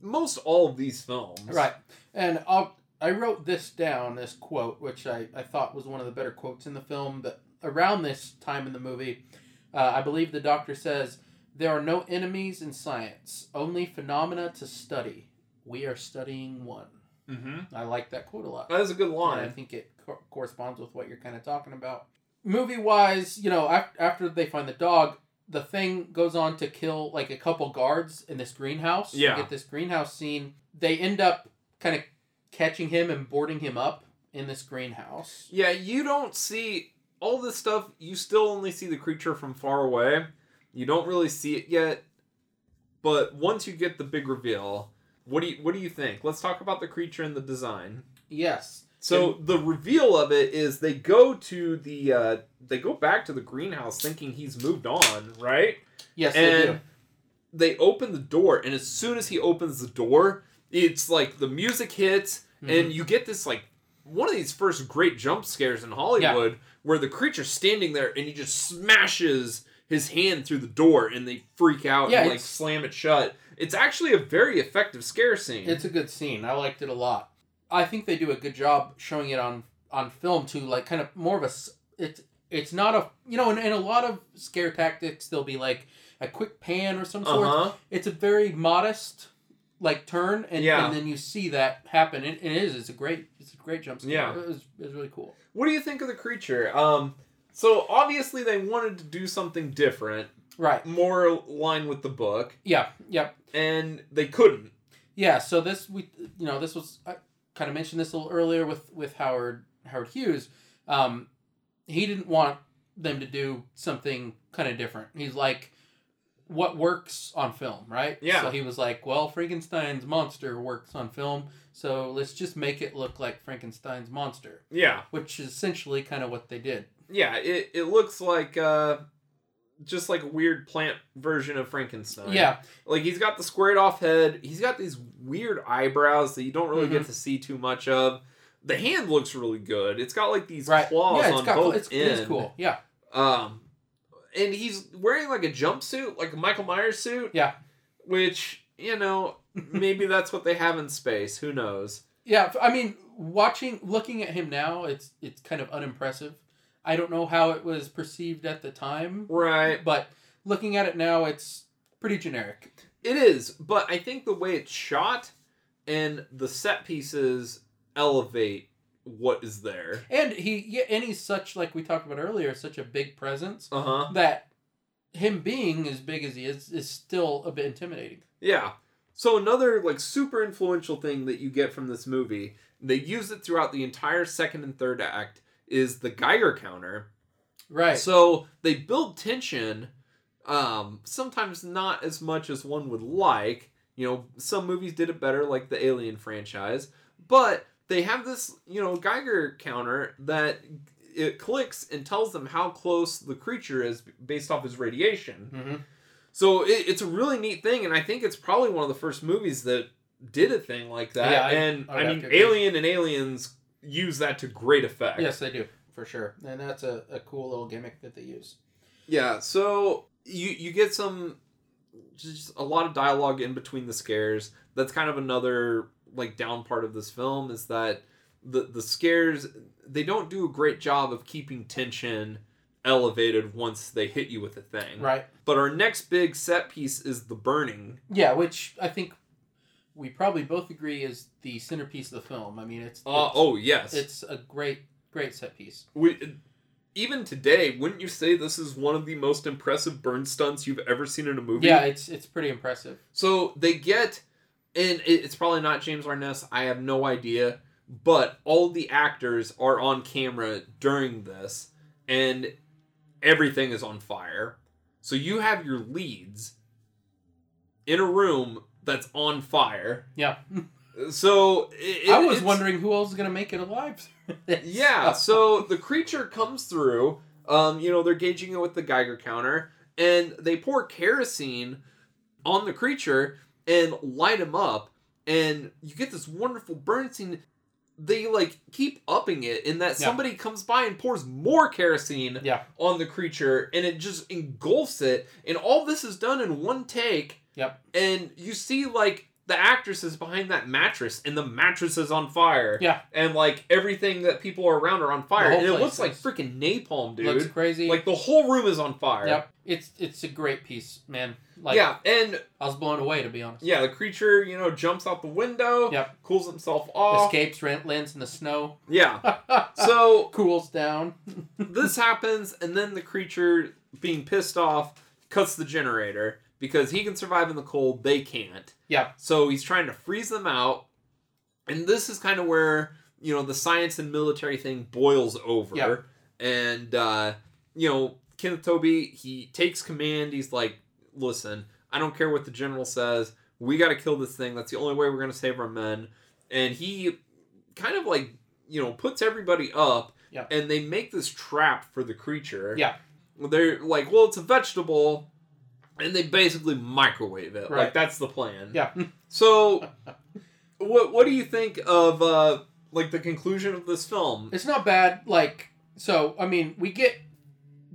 most all of these films. Right. And I'll, I wrote this down, this quote, which I, I thought was one of the better quotes in the film. That around this time in the movie, uh, I believe the doctor says, There are no enemies in science, only phenomena to study. We are studying one. Mm-hmm. I like that quote a lot. That is a good And I think it co- corresponds with what you're kind of talking about. Movie wise, you know, after they find the dog, the thing goes on to kill like a couple guards in this greenhouse. You Yeah. get this greenhouse scene. They end up kind of catching him and boarding him up in this greenhouse. Yeah, you don't see all this stuff. You still only see the creature from far away. You don't really see it yet. But once you get the big reveal, what do you what do you think? Let's talk about the creature and the design. Yes. So the reveal of it is they go to the uh, they go back to the greenhouse thinking he's moved on, right? Yes, they do. and they open the door, and as soon as he opens the door, it's like the music hits, Mhm. and you get this like one of these first great jump scares in Hollywood where the creature's standing there and he just smashes his hand through the door and they freak out Yeah, and like slam it shut. It's actually a very effective scare scene. It's a good scene. I liked it a lot. I think they do a good job showing it on on film too. Like kind of more of a It's it's not a you know in, in a lot of scare tactics they'll be like a quick pan or some sort. uh-huh. It's a very modest like turn and, Yeah. and then you see that happen. It, it is. It's a great. It's a great jump scare. Yeah. It was, it was really cool. What do you think of the creature? Um so obviously they wanted to do something different, Right. more line with the book, Yeah. Yep. and they couldn't. Yeah, so this we you know this was I kind of mentioned this a little earlier with with Howard Howard Hughes. Um, he didn't want them to do something kind of different. He's like, what works on film, right? Yeah. So he was like, well, Frankenstein's monster works on film, so let's just make it look like Frankenstein's monster, Yeah. which is essentially kind of what they did. Yeah, it, it looks like uh just like a weird plant version of Frankenstein. Yeah. Like he's got the squared off head. He's got these weird eyebrows that you don't really get Mhm. to see too much of. The hand looks really good. It's got like these Right. claws yeah, it's on got both it's, it is cool. Yeah. Um, and he's wearing like a jumpsuit, like a Michael Myers suit. Yeah. Which you know maybe that's what they have in space. Who knows? Yeah, I mean, watching, looking at him now, it's it's kind of unimpressive. I don't know how it was perceived at the time, Right. but looking at it now, it's pretty generic. It is, but I think the way it's shot and the set pieces elevate what is there. And he, yeah, and he's such like we talked about earlier, such a big presence Uh huh. that him being as big as he is is still a bit intimidating. Yeah. So another like super influential thing that you get from this movie, they use it throughout the entire second and third act, is the Geiger counter. Right. So they build tension, um, sometimes not as much as one would like. You know, some movies did it better, like the Alien franchise, but they have this, you know, Geiger counter that it clicks and tells them how close the creature is based off his radiation. hmm So it, it's a really neat thing, and I think it's probably one of the first movies that did a thing like that. Yeah, and I I, mean. Alien and Aliens use that to great effect. Yes, they do for sure, and that's a, a cool little gimmick that they use. Yeah. So you you get some just a lot of dialogue in between the scares. That's kind of another like down part of this film is that the the scares they don't do a great job of keeping tension elevated once they hit you with a thing. Right. But our next big set piece is the burning. Yeah, which I think we probably both agree is the centerpiece of the film. I mean, it's, Uh, it's oh yes. it's a great great set piece. we, even today, wouldn't you say this is one of the most impressive burn stunts you've ever seen in a movie? Yeah, it's it's pretty impressive. So they get, and it- it's probably not James Arness. I have no idea, but all the actors are on camera during this, and everything is on fire. So you have your leads in a room that's on fire. Yeah, So it, I was wondering who else is gonna make it alive. Yeah, so the creature comes through. Um, you know, they're gauging it with the Geiger counter, and they pour kerosene on the creature and light him up, and you get this wonderful burn scene. They like keep upping it in that Yeah. somebody comes by and pours more kerosene Yeah. on the creature, and it just engulfs it. And all this is done in one take. Yep. And you see like the actresses behind that mattress, and the mattress is on fire. Yeah. And like everything that people are around are on fire, and it looks like freaking napalm, dude. Looks crazy. Like the whole room is on fire. yep. It's it's a great piece, man. Like yeah, and I was blown away to be honest. yeah, the creature, you know, jumps out the window, Yep. cools himself off. Escapes, rent lands in the snow. Yeah. So cools down. this happens, and then the creature, being pissed off, cuts the generator because he can survive in the cold, they can't. Yeah. So he's trying to freeze them out, and this is kind of where you know the science and military thing boils over. Yeah. And uh, you know, Kenneth Tobey, he takes command. He's like, "Listen, I don't care what the general says. We got to kill this thing. That's the only way we're going to save our men." And he kind of like you know puts everybody up Yeah. and they make this trap for the creature Yeah. they're like well it's a vegetable and they basically microwave it Right. like that's the plan Yeah. so what what do you think of uh like the conclusion of this film It's not bad. Like so, I mean, we get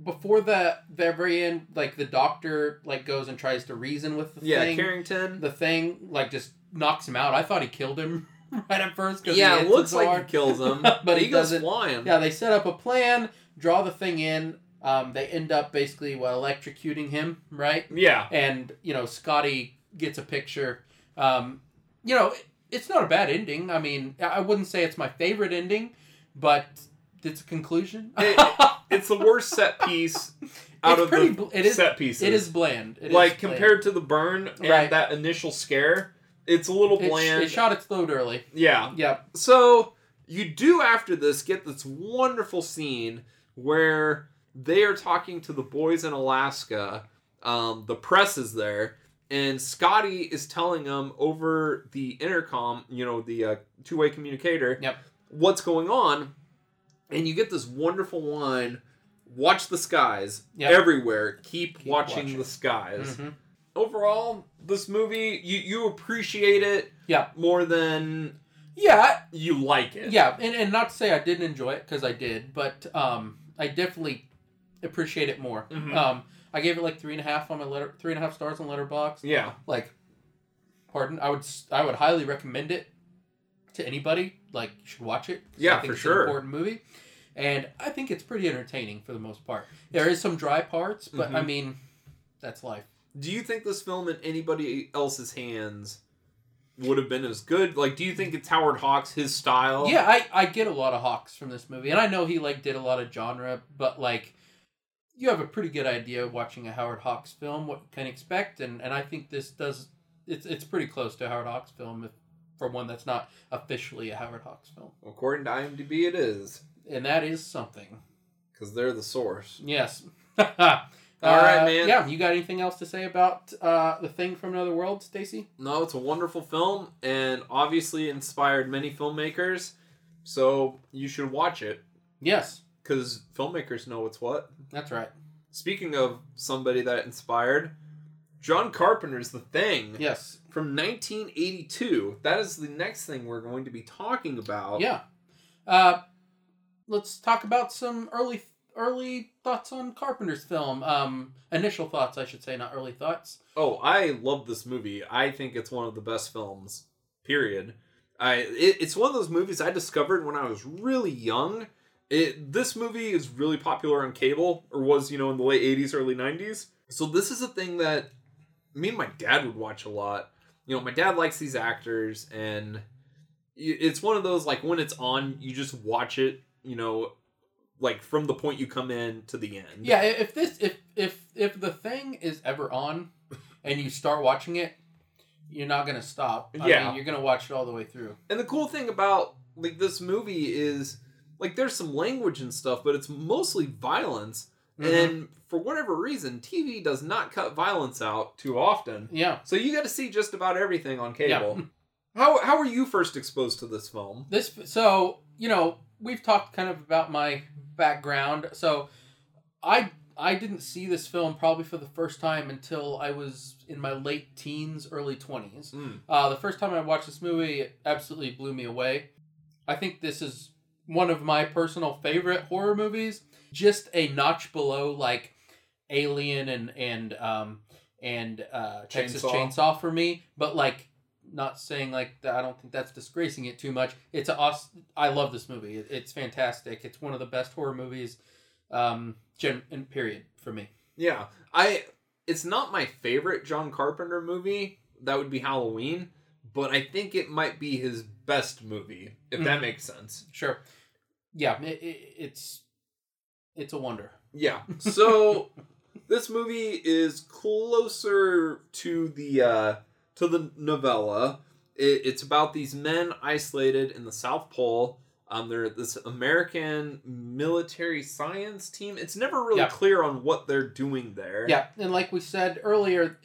before the the very end, like the doctor like goes and tries to reason with the yeah thing. carrington The thing like just knocks him out. I thought he killed him right at first. 'cause yeah he it looks like hard. he kills him But he goes doesn't- flying Yeah, they set up a plan, draw the thing in. Um, they end up basically well electrocuting him, right? yeah And you know, Scotty gets a picture. Um, you know, it- it's not a bad ending. I mean, I wouldn't say it's my favorite ending, but it's a conclusion. It- it's the worst set piece out It's of pretty the it is- set pieces it is bland. It is like bland. compared to the burn and Right. that initial scare it's a little It, bland it shot its load early. yeah Yep. So you do after this get this wonderful scene where they are talking to the boys in Alaska. Um, the press is there, and Scotty is telling them over the intercom, you know, the uh, two-way communicator, Yep. what's going on, and you get this wonderful line: "Watch the skies Yep. everywhere. Keep, Keep watching, watching. the skies." Mhm. Overall, this movie you you appreciate it, Yeah. more than Yeah, you like it. yeah, and, and not to say I didn't enjoy it because I did, but um, I definitely appreciate it more. Mhm. Um, I gave it like three and a half on my letter, three and a half stars on Letterboxd. Yeah. Like, pardon, I would I would highly recommend it to anybody. Like, you should watch it. Yeah, I think for it's sure. An important movie, and I think it's pretty entertaining for the most part. There is some dry parts, but I Mhm. mean, that's life. Do you think this film in anybody else's hands would have been as good? Like, do you think it's Howard Hawks, his style? Yeah, I, I get a lot of Hawks from this movie, and I know he like did a lot of genre, but like you have a pretty good idea watching a Howard Hawks film what you can expect, and, and I think this does it's it's pretty close to a Howard Hawks film if, for one that's not officially a Howard Hawks film, According to IMDb, it is and that is something. because they're the source. Yes. All right, man. Yeah, you got anything else to say about uh, the thing from another world, Stacy? No, it's a wonderful film and obviously inspired many filmmakers. So you should watch it Yes, because filmmakers know what's what. that's right. Speaking of somebody that inspired, John Carpenter's The Thing Yes. from 1982. That is the next thing we're going to be talking about. Yeah. Uh, let's talk about some early early thoughts on Carpenter's film. Um, initial thoughts, I should say, not early thoughts. Oh, I love this movie. I think it's one of the best films. Period. I it, it's one of those movies I discovered when I was really young. It this movie is really popular on cable, or was you know in the late '80s, early '90s. So this is a thing that me and my dad would watch a lot. You know, my dad likes these actors, and it's one of those like when it's on, you just watch it. You know, like from the point you come in to the end. Yeah, if this if if if the thing is ever on, and you start watching it, you're not gonna stop. I Yeah. mean, you're gonna watch it all the way through. And the cool thing about like this movie is like there's some language and stuff, but it's mostly violence. Mhm. And for whatever reason, TV does not cut violence out too often. yeah, So you got to see just about everything on cable. Yeah. How how were you first exposed to this film? this so you know we've talked kind of about my background. So I I didn't see this film probably for the first time until I was in my late teens, early 20s. Mm. Uh, the first time I watched this movie, it absolutely blew me away. I think this is one of my personal favorite horror movies, just a notch below like Alien and and um and uh, Texas Chainsaw. Chainsaw for me, but like not saying like that. I don't think that's disgracing it too much. It's a awes- I love this movie. It, it's fantastic. It's one of the best horror movies, um, gen- period for me. Yeah, I. It's not my favorite John Carpenter movie. That would be Halloween, but I think it might be his best movie, if that Mhm. makes sense. Sure, yeah, it, it, it's it's a wonder. Yeah. So this movie is closer to the uh, to the novella. It, it's about these men isolated in the South Pole. Um, they're this American military science team. It's never really Yeah. clear on what they're doing there. Yeah, and like we said earlier,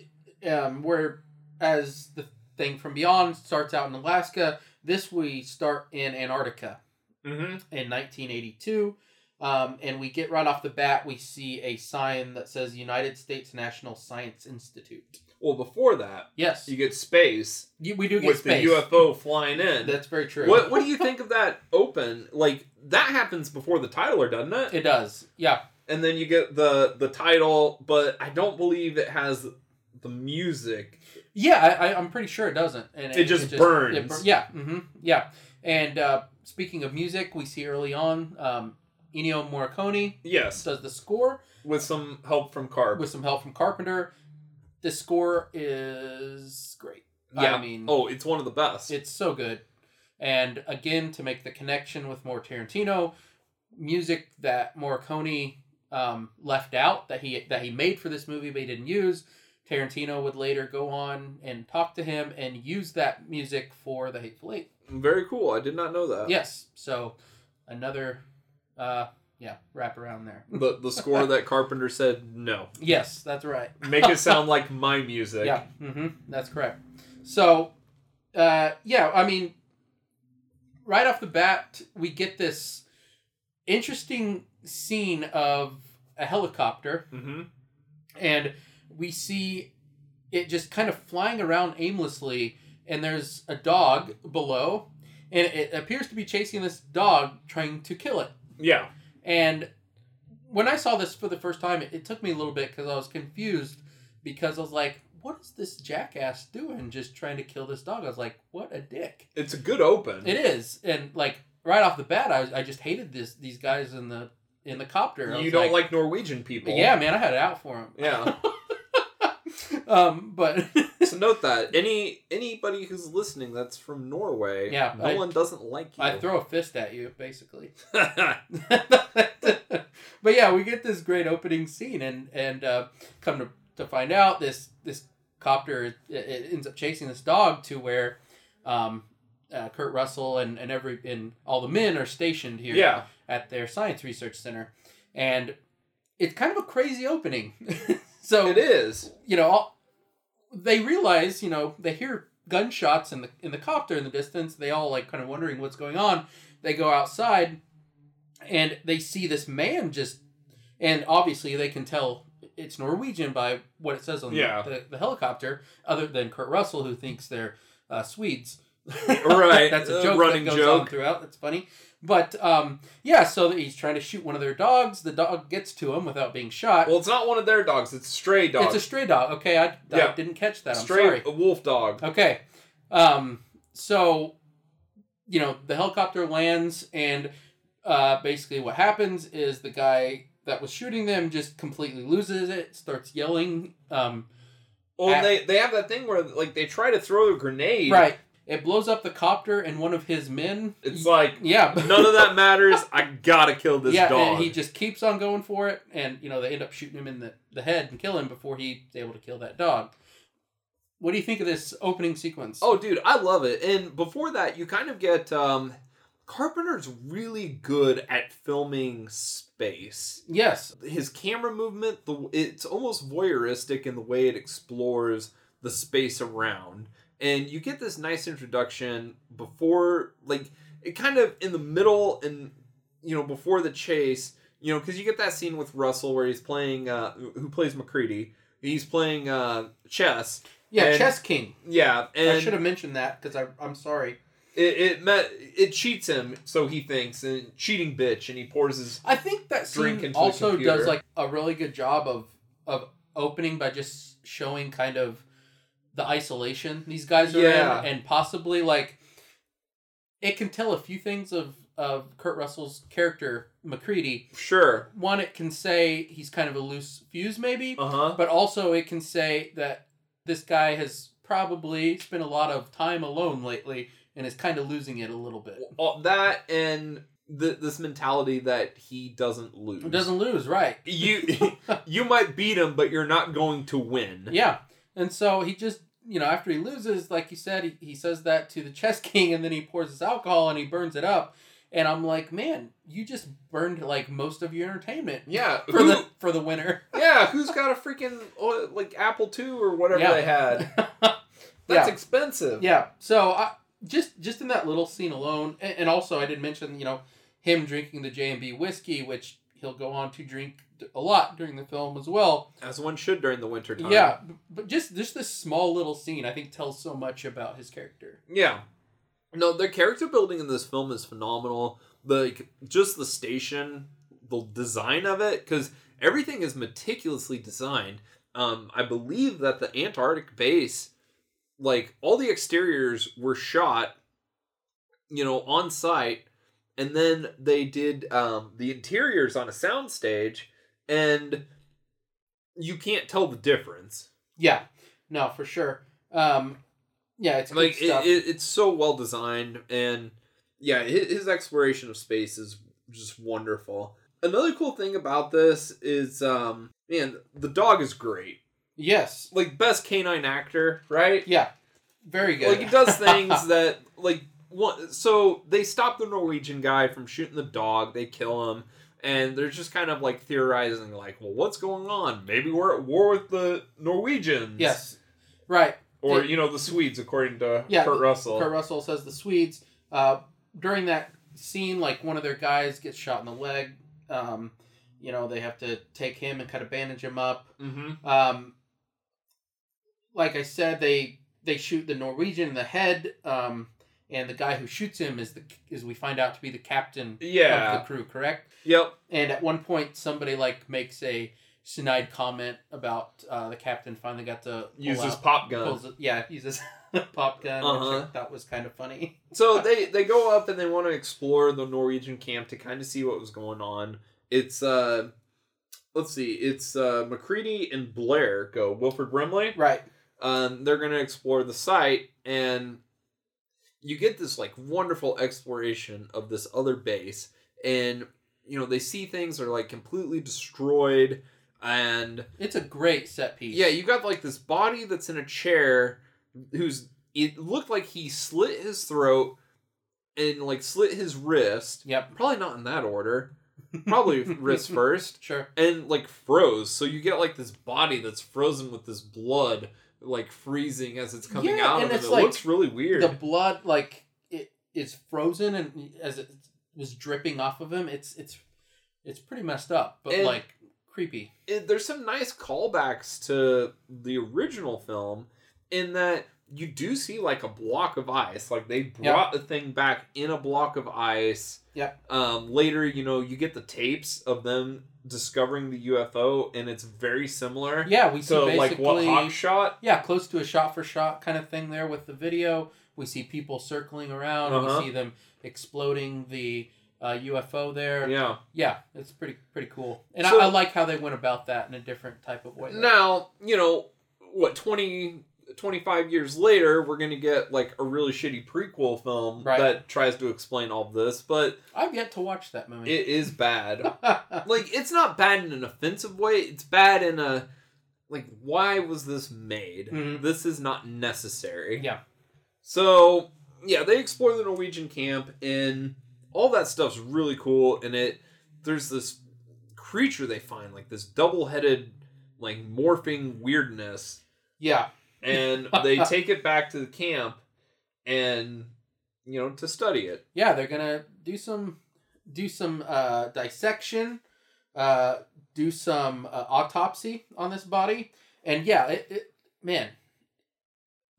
um, where as the thing from beyond starts out in Alaska, this we start in Antarctica Mm-hmm. in 1982. Um, and we get right off the bat, we see a sign that says United States National Science Institute. Well, before that, Yes, you get space you, we do get with space. the UFO flying in. That's very true. What What do you think of that open? Like that happens before the title, doesn't it? It does. Yeah. and then you get the the title, but I don't believe it has the music. Yeah, I, I, I'm pretty sure it doesn't. And It just burns. bur- yeah. hmm yeah. And uh, speaking of music, we see early on um, Ennio Morricone Yes, does the score with some help from Carp. with some help from Carpenter. The score is great. yeah, I mean, oh, it's one of the best. it's so good. And again, to make the connection with more Tarantino, music that Morricone um, left out that he that he made for this movie but he didn't use. Tarantino would later go on and talk to him and use that music for The Hateful Eight. Very cool. I did not know that. Yes, so another, uh, yeah, wrap around there. The the score that Carpenter said no. Yes, that's right. Make it sound like my music. Yeah, hmm that's correct. So, uh, yeah, I mean, right off the bat, we get this interesting scene of a helicopter, Mm-hmm. and we see it just kind of flying around aimlessly, and there's a dog below, and it appears to be chasing this dog, trying to kill it. Yeah. And when I saw this for the first time, it, it took me a little bit because I was confused because I was like, what is this jackass doing just trying to kill this dog? I was like, what a dick. It's a good open. It is. And like right off the bat, I, was, I just hated this these guys in the in the copter. I You was don't like, Norwegian people. Yeah, man, I had it out for him. Yeah. um, but so note that any anybody who's listening that's from Norway, Yeah, no I- one doesn't like you. I throw a fist at you, basically. but yeah, we get this great opening scene, and and uh, come to, to find out, this this copter it, it ends up chasing this dog to where um, uh, Kurt Russell and and every and all the men are stationed here yeah. at their science research center, and it's kind of a crazy opening. so It is. you know, all, they realize, you know, they hear gunshots in the in the copter in the distance. They all like kind of wondering what's going on. They go outside, and they see this man just, and obviously they can tell it's Norwegian by what it says on the- Yeah. the, the, helicopter. Other than Kurt Russell, who thinks they're uh, Swedes. Right, That's a uh, running that goes on joke. throughout. That's funny. But um, yeah, so he's trying to shoot one of their dogs. The dog gets to him without being shot. Well, it's not one of their dogs. It's a stray dog. It's a stray dog. Okay, I, I Yeah. didn't catch that. I'm stray sorry. a wolf dog. Okay. Um, so, you know, the helicopter lands, and uh, basically what happens is the guy that was shooting them just completely loses it, starts yelling. Um, Well, At- they they have that thing where like they try to throw a grenade. right. It blows up the copter, and one of his men. It's like yeah. none of that matters. I gotta kill this yeah, dog. and he just keeps on going for it, and you know they end up shooting him in the, the head and kill him before he's able to kill that dog. What do you think of this opening sequence? Oh, dude, I love it. And before that, you kind of get um, Carpenter's really good at filming space. yes, His camera movement, the it's almost voyeuristic in the way it explores the space around. And you get this nice introduction before, like, it kind of in the middle and, you know, before the chase, you know, because you get that scene with Russell where he's playing, uh, who plays MacReady. He's playing uh, chess. Yeah, And- Chess King. Yeah, and I should have mentioned that because I'm sorry. it it met it cheats him, so he thinks, and cheating bitch, and he pours his. I think that Drink scene into also does like a really good job of of opening by just showing kind of the isolation these guys are Yeah. in, and possibly like it can tell a few things of of Kurt Russell's character MacReady. Sure. One, it can say he's kind of a loose fuse, maybe, Uh huh. but also it can say that this guy has probably spent a lot of time alone lately and is kind of losing it a little bit. That and the, this mentality that he doesn't lose. Doesn't lose, right? you you might beat him, but you're not going to win. Yeah. And so he just, you know, after he loses, like you said, he, he says that to the chess king and then he pours his alcohol and he burns it up. And I'm like, man, you just burned like most of your entertainment Yeah. for who- the for the winner. yeah. Who's got a freaking oh, like Apple II or whatever Yeah. they had? That's Yeah. expensive. yeah. So I just just in that little scene alone, and, and also I did mention, you know, him drinking the J and B whiskey, which he'll go on to drink a lot during the film as well. As one should during the winter time. Yeah, but just just this small little scene, I think, tells so much about his character. Yeah. No, the character building in this film is phenomenal. Like just the station, the design of it, because everything is meticulously designed. Um, I believe that the Antarctic base, like all the exteriors were shot, you know, on site, and then they did um, the interiors on a soundstage, and you can't tell the difference. Yeah, no, for sure. Um, yeah, it's like it, it, it's so well designed and yeah his, his exploration of space is just wonderful. Another cool thing about this is um man the dog is great. Yes, like best canine actor right? Yeah, very good. like he does things that like one so they stop the norwegian guy from shooting the dog they kill him and they're just kind of like theorizing like well what's going on maybe we're at war with the norwegians yes, right. or you know the swedes according to Yeah, kurt russell Kurt Russell says the Swedes uh, during that scene, like one of their guys gets shot in the leg. Um, you know, they have to take him and kind of bandage him up. mm-hmm. Um, like I said, they they shoot the Norwegian in the head. Um, and the guy who shoots him is the is we find out to be the captain Yeah. of the crew, correct? Yep. And at one point, somebody like makes a snide comment about uh, the captain finally got to Use his out- pop gun. pulls yeah, uses pop gun, Uh-huh. which I thought was kind of funny. So they they go up and they want to explore the Norwegian camp to kind of see what was going on. It's uh, let's see, it's uh, MacReady and Blair go. Wilford Brimley. Right. Um, they're gonna explore the site and you get this like wonderful exploration of this other base and you know they see things are like completely destroyed and It's a great set piece. Yeah, you got like this body that's in a chair who's it looked like he slit his throat and like slit his wrist. Yep. Probably not in that order. Probably wrist first. Sure. And like froze. So you get like this body that's frozen with this blood like freezing as it's coming Yeah, out and of it. it's It like looks really weird. The blood, like it is frozen, and as it was dripping off of him, it's it's it's pretty messed up, but And- like creepy. it, there's some nice callbacks to the original film in that you do see like a block of ice like they brought the thing back in a block of ice Yep. um later you know you get the tapes of them discovering the ufo and it's very similar Yeah, we see to basically like what hawk shot yeah, close to a shot for shot kind of thing there with the video. We see people circling around. Uh-huh. We see them exploding the uh, UFO there. Yeah. yeah it's pretty pretty cool, and So- I, I like how they went about that in a different type of way. now you know what 20 25 years later we're gonna get like a really shitty prequel film Right. that tries to explain all this but I've yet to watch that movie. it is bad like it's not bad in an offensive way it's bad in a like why was this made Mhm. this is not necessary Yeah. So yeah they explore the norwegian camp and all that stuff's really cool and it. There's this creature they find like this double-headed like morphing weirdness. Yeah, and they take it back to the camp and you know to study it. Yeah, they're gonna do some do some uh, dissection uh, do some uh, autopsy on this body, and yeah, it, it man,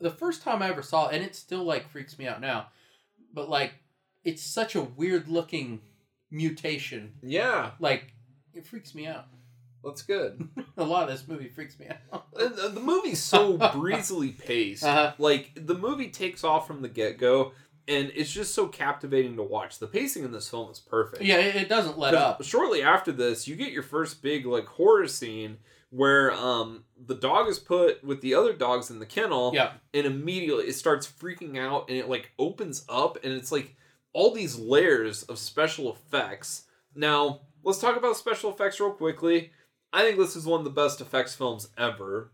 the first time I ever saw it, and it still like freaks me out now, but like it's such a weird looking mutation. Yeah, Like it freaks me out. that's good. a lot of this movie freaks me out. Uh, the movie's so breezily paced. Uh-huh. Like the movie takes off from the get go, and it's just so captivating to watch. The pacing in this film is perfect. yeah, it, it doesn't let up. Shortly after this, you get your first big like horror scene where um the dog is put with the other dogs in the kennel, Yeah, and immediately it starts freaking out, and it like opens up, and it's like all these layers of special effects. Now let's talk about special effects real quickly. I think this is one of the best effects films ever.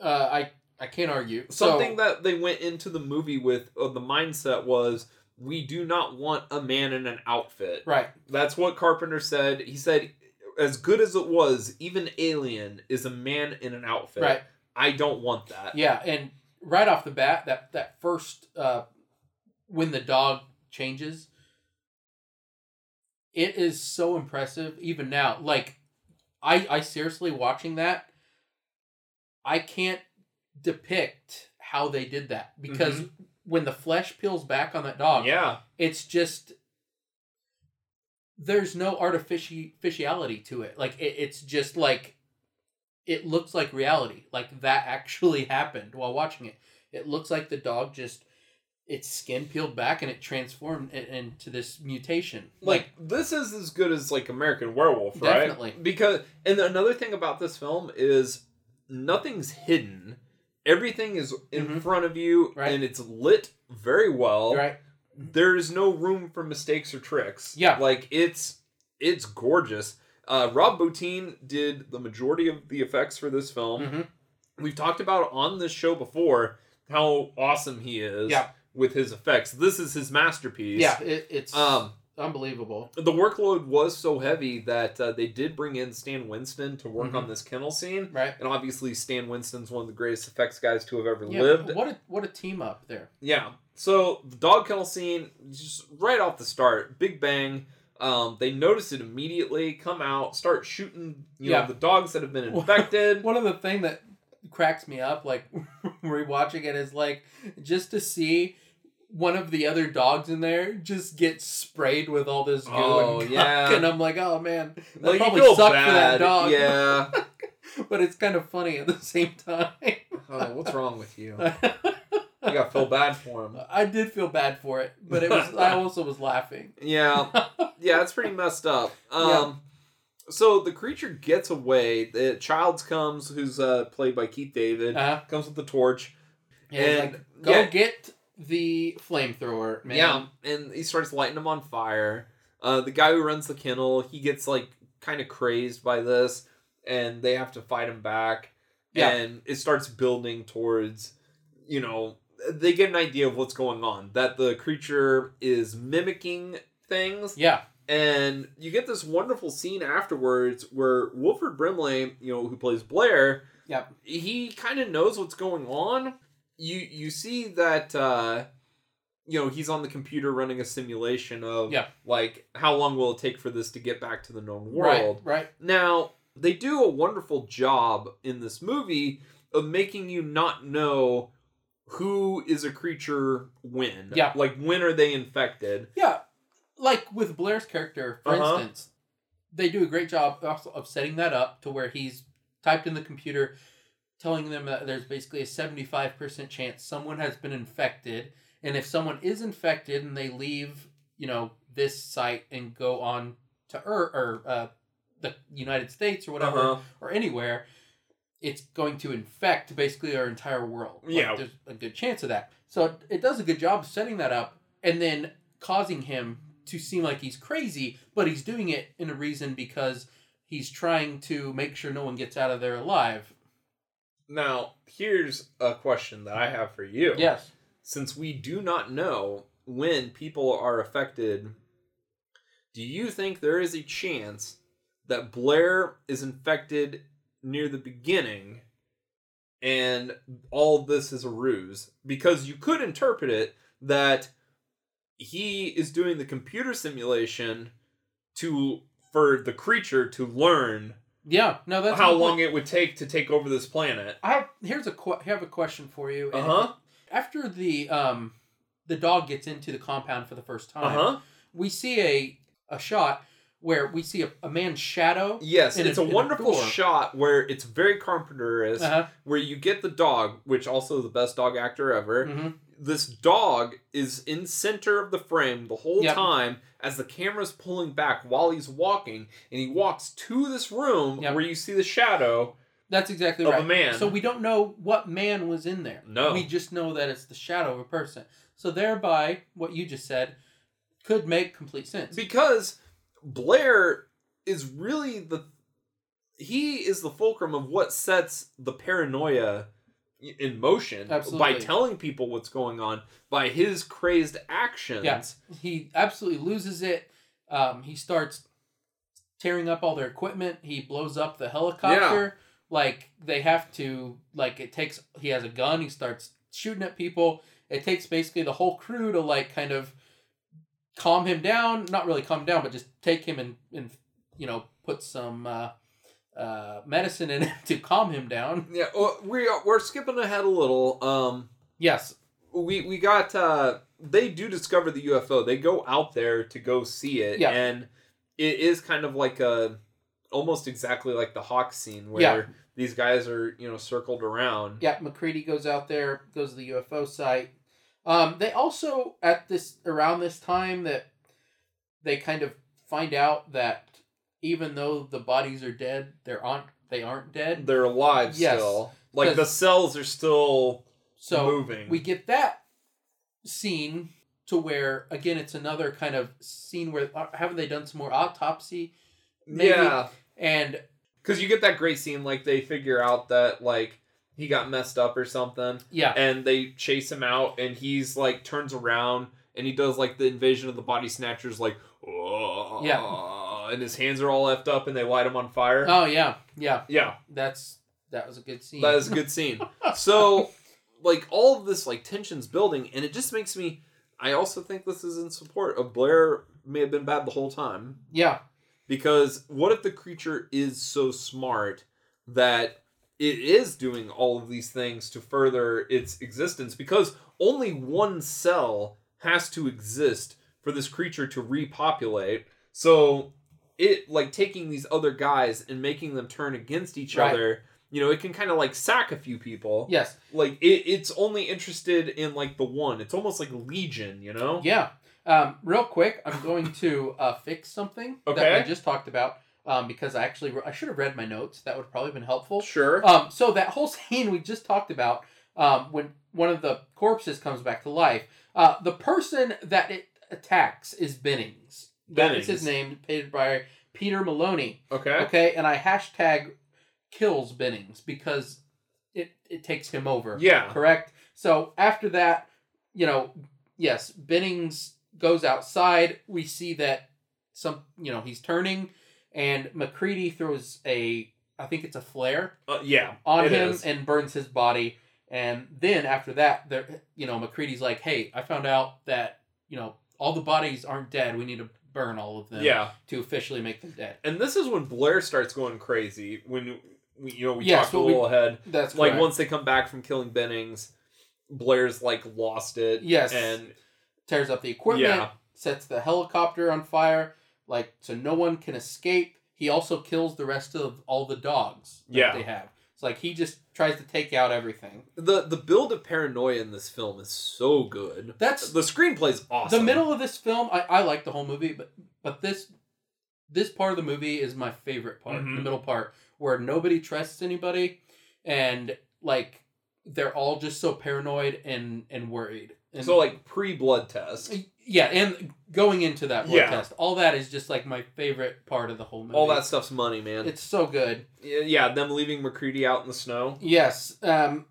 uh, I I can't argue. Something so, that they went into the movie with uh, the mindset was we do not want a man in an outfit. right. That's what Carpenter said. He said, as good as it was, even Alien is a man in an outfit. Right. I don't want that. Yeah, and right off the bat, that that first uh, when the dog changes, it is so impressive. Even now, like I I seriously watching that, I can't depict how they did that because when the flesh peels back on that dog, Yeah. it's just there's no artificiality to it like it, it's just like it looks like reality like that actually happened while watching it it looks like the dog just its skin peeled back and it transformed it into this mutation Like this is as good as like American Werewolf, right? Definitely. Because and another thing about this film is nothing's hidden. Everything is in Mhm. front of you Right. and it's lit very well. right there is no room for mistakes or tricks. Yeah. like it's it's gorgeous. Uh, Rob Bottin did the majority of the effects for this film. hmm We've talked about on this show before how awesome he is Yeah. with his effects. This is his masterpiece. yeah it, it's Um, unbelievable the workload was so heavy that uh, they did bring in Stan Winston to work Mhm. on this kennel scene. right And obviously, Stan Winston's one of the greatest effects guys to have ever yeah lived. what a what a team up there Yeah. So the dog kennel scene, just right off the start, big bang. Um, they notice it immediately, come out, start shooting, you Yeah. know, the dogs that have been infected. one of the thing that cracks me up like rewatching it is like just to see one of the other dogs in there just get sprayed with all this goo Oh, and, yeah. and I'm like, oh man, that Like, probably sucked for that dog. Yeah. but it's kind of funny at the same time. oh, what's wrong with you? I got feel bad for him. I did feel bad for it, but it was I also was laughing. Yeah. Yeah, it's pretty messed up. Um, Yeah. so the creature gets away. The Childs comes, who's uh, played by Keith David, Uh, comes with the torch. and And, like, go yeah. get the flamethrower, man. Yeah, and he starts lighting them on fire. Uh, the guy who runs the kennel, he gets like kind of crazed by this, and they have to fight him back. Yeah. And it starts building towards, you know, they get an idea of what's going on. That the creature is mimicking things, Yeah. and you get this wonderful scene afterwards where Wilford Brimley, you know, who plays Blair, Yep. he kind of knows what's going on. You you see that uh you know, he's on the computer running a simulation of Yeah. like how long will it take for this to get back to the known world. Right. Right. Now, they do a wonderful job in this movie of making you not know who is a creature when. Yeah. Like when are they infected? Yeah, like with Blair's character, for Uh-huh. instance, they do a great job also of setting that up to where he's typed in the computer, telling them that there's basically a seventy-five percent chance someone has been infected, and if someone is infected and they leave, you know, this site and go on to Earth or uh, the United States or whatever Uh-huh. or anywhere. It's going to infect basically our entire world. Like, Yeah. there's a good chance of that. So it, does a good job of setting that up and then causing him to seem like he's crazy, but he's doing it in a reason because he's trying to make sure no one gets out of there alive. Now, here's a question that I have for you. Yes. Since we do not know when people are affected, do you think there is a chance that Blair is infected near the beginning and all this is a ruse? Because you could interpret it that he is doing the computer simulation to for the creature to learn Yeah, no, that's how long it would take to take over this planet. I have here's a que- have a question for you. uh-huh After the um the dog gets into the compound for the first time Uh time, huh. we see a a shot where we see a, a man's shadow. Yes, a- it's a, a wonderful door. shot where it's very Carpenter-esque, Uh-huh. where you get the dog, which also the best dog actor ever. hmm This dog is in center of the frame the whole Yep. time as the camera's pulling back while he's walking, and he walks to this room Yep. where you see the shadow That's exactly of right. a man. So we don't know what man was in there. No. We just know that it's the shadow of a person. So thereby, what you just said could make complete sense. because Blair is really the he is the fulcrum of what sets the paranoia in motion by telling people what's going on by his crazed actions. Yeah. he absolutely loses it. Um, he starts tearing up all their equipment. He blows up the helicopter. Like they have to like it takes he has a gun, he starts shooting at people. It takes basically the whole crew to like kind of calm him down. Not really calm down, but just take him and, and you know, put some uh, uh, medicine in him to calm him down. Yeah, well, we are, we're skipping ahead a little. Um Yes. we we got uh they do discover the UFO. They go out there to go see it Yeah. and it is kind of like a almost exactly like the Hawk scene where Yeah. these guys are, you know, circled around. Yeah, MacReady goes out there, goes to the UFO site. Um, they also at this around this time that they kind of find out that even though the bodies are dead, they aren't they aren't dead. They're alive Yes. still. Like the cells are still So moving. we get that scene to where again it's another kind of scene where uh, haven't they done some more autopsy maybe? Yeah. and Cuz you get that great scene like they figure out that like he got messed up or something. Yeah. And they chase him out and he's like turns around and he does like the invasion of the body snatchers like "Oh," Yeah. and his hands are all effed up and they light him on fire. oh yeah. Yeah. Yeah, that's that was a good scene. That is a good scene. so like all of this like tension's building and it just makes me I also think this is in support of Blair may have been bad the whole time. Yeah. Because what if the creature is so smart that it is doing all of these things to further its existence because only one cell has to exist for this creature to repopulate so it like taking these other guys and making them turn against each Right. other you know it can kind of like sack a few people yes like it, it's only interested in like the one it's almost like legion you know Yeah. Um, real quick, I'm going to uh, fix something that Okay. I just talked about um, because I actually I should have read my notes. That would have probably been helpful. sure Um, so that whole scene we just talked about, um, when one of the corpses comes back to life, uh, the person that it attacks is Bennings. That is his name, played by Peter Maloney. okay Okay, and I hashtag kills Bennings because it it takes him over yeah correct? So after that, you know, yes, Bennings goes outside. We see that some, you know, he's turning, and MacReady throws a, I think it's a flare uh, yeah on him is. and burns his body. And then after that, there, you know, MacReady's like, "Hey, I found out that you know all the bodies aren't dead. We need to burn all of them Yeah, to officially make them dead." and this is when Blair starts going crazy. When we, you know, we Yes, talked a what we- little ahead. That's Like correct. once they come back from killing Bennings, Blair's like lost it. Yes. and tears up the equipment, Yeah. sets the helicopter on fire, like so no one can escape. He also kills the rest of all the dogs that Yeah. they have. It's like he just tries to take out everything. the the build of paranoia in this film is so good. That's The screenplay's awesome. the middle of this film. I, I like the whole movie, but but this this part of the movie is my favorite part. Mhm. The middle part where nobody trusts anybody, and like they're all just so paranoid and and worried. And So like pre blood test, yeah, and going into that blood Yeah. test, all that is just like my favorite part of the whole movie. all that stuff's money, man. It's so good. Yeah, yeah, them leaving MacReady out in the snow. Yes. Um,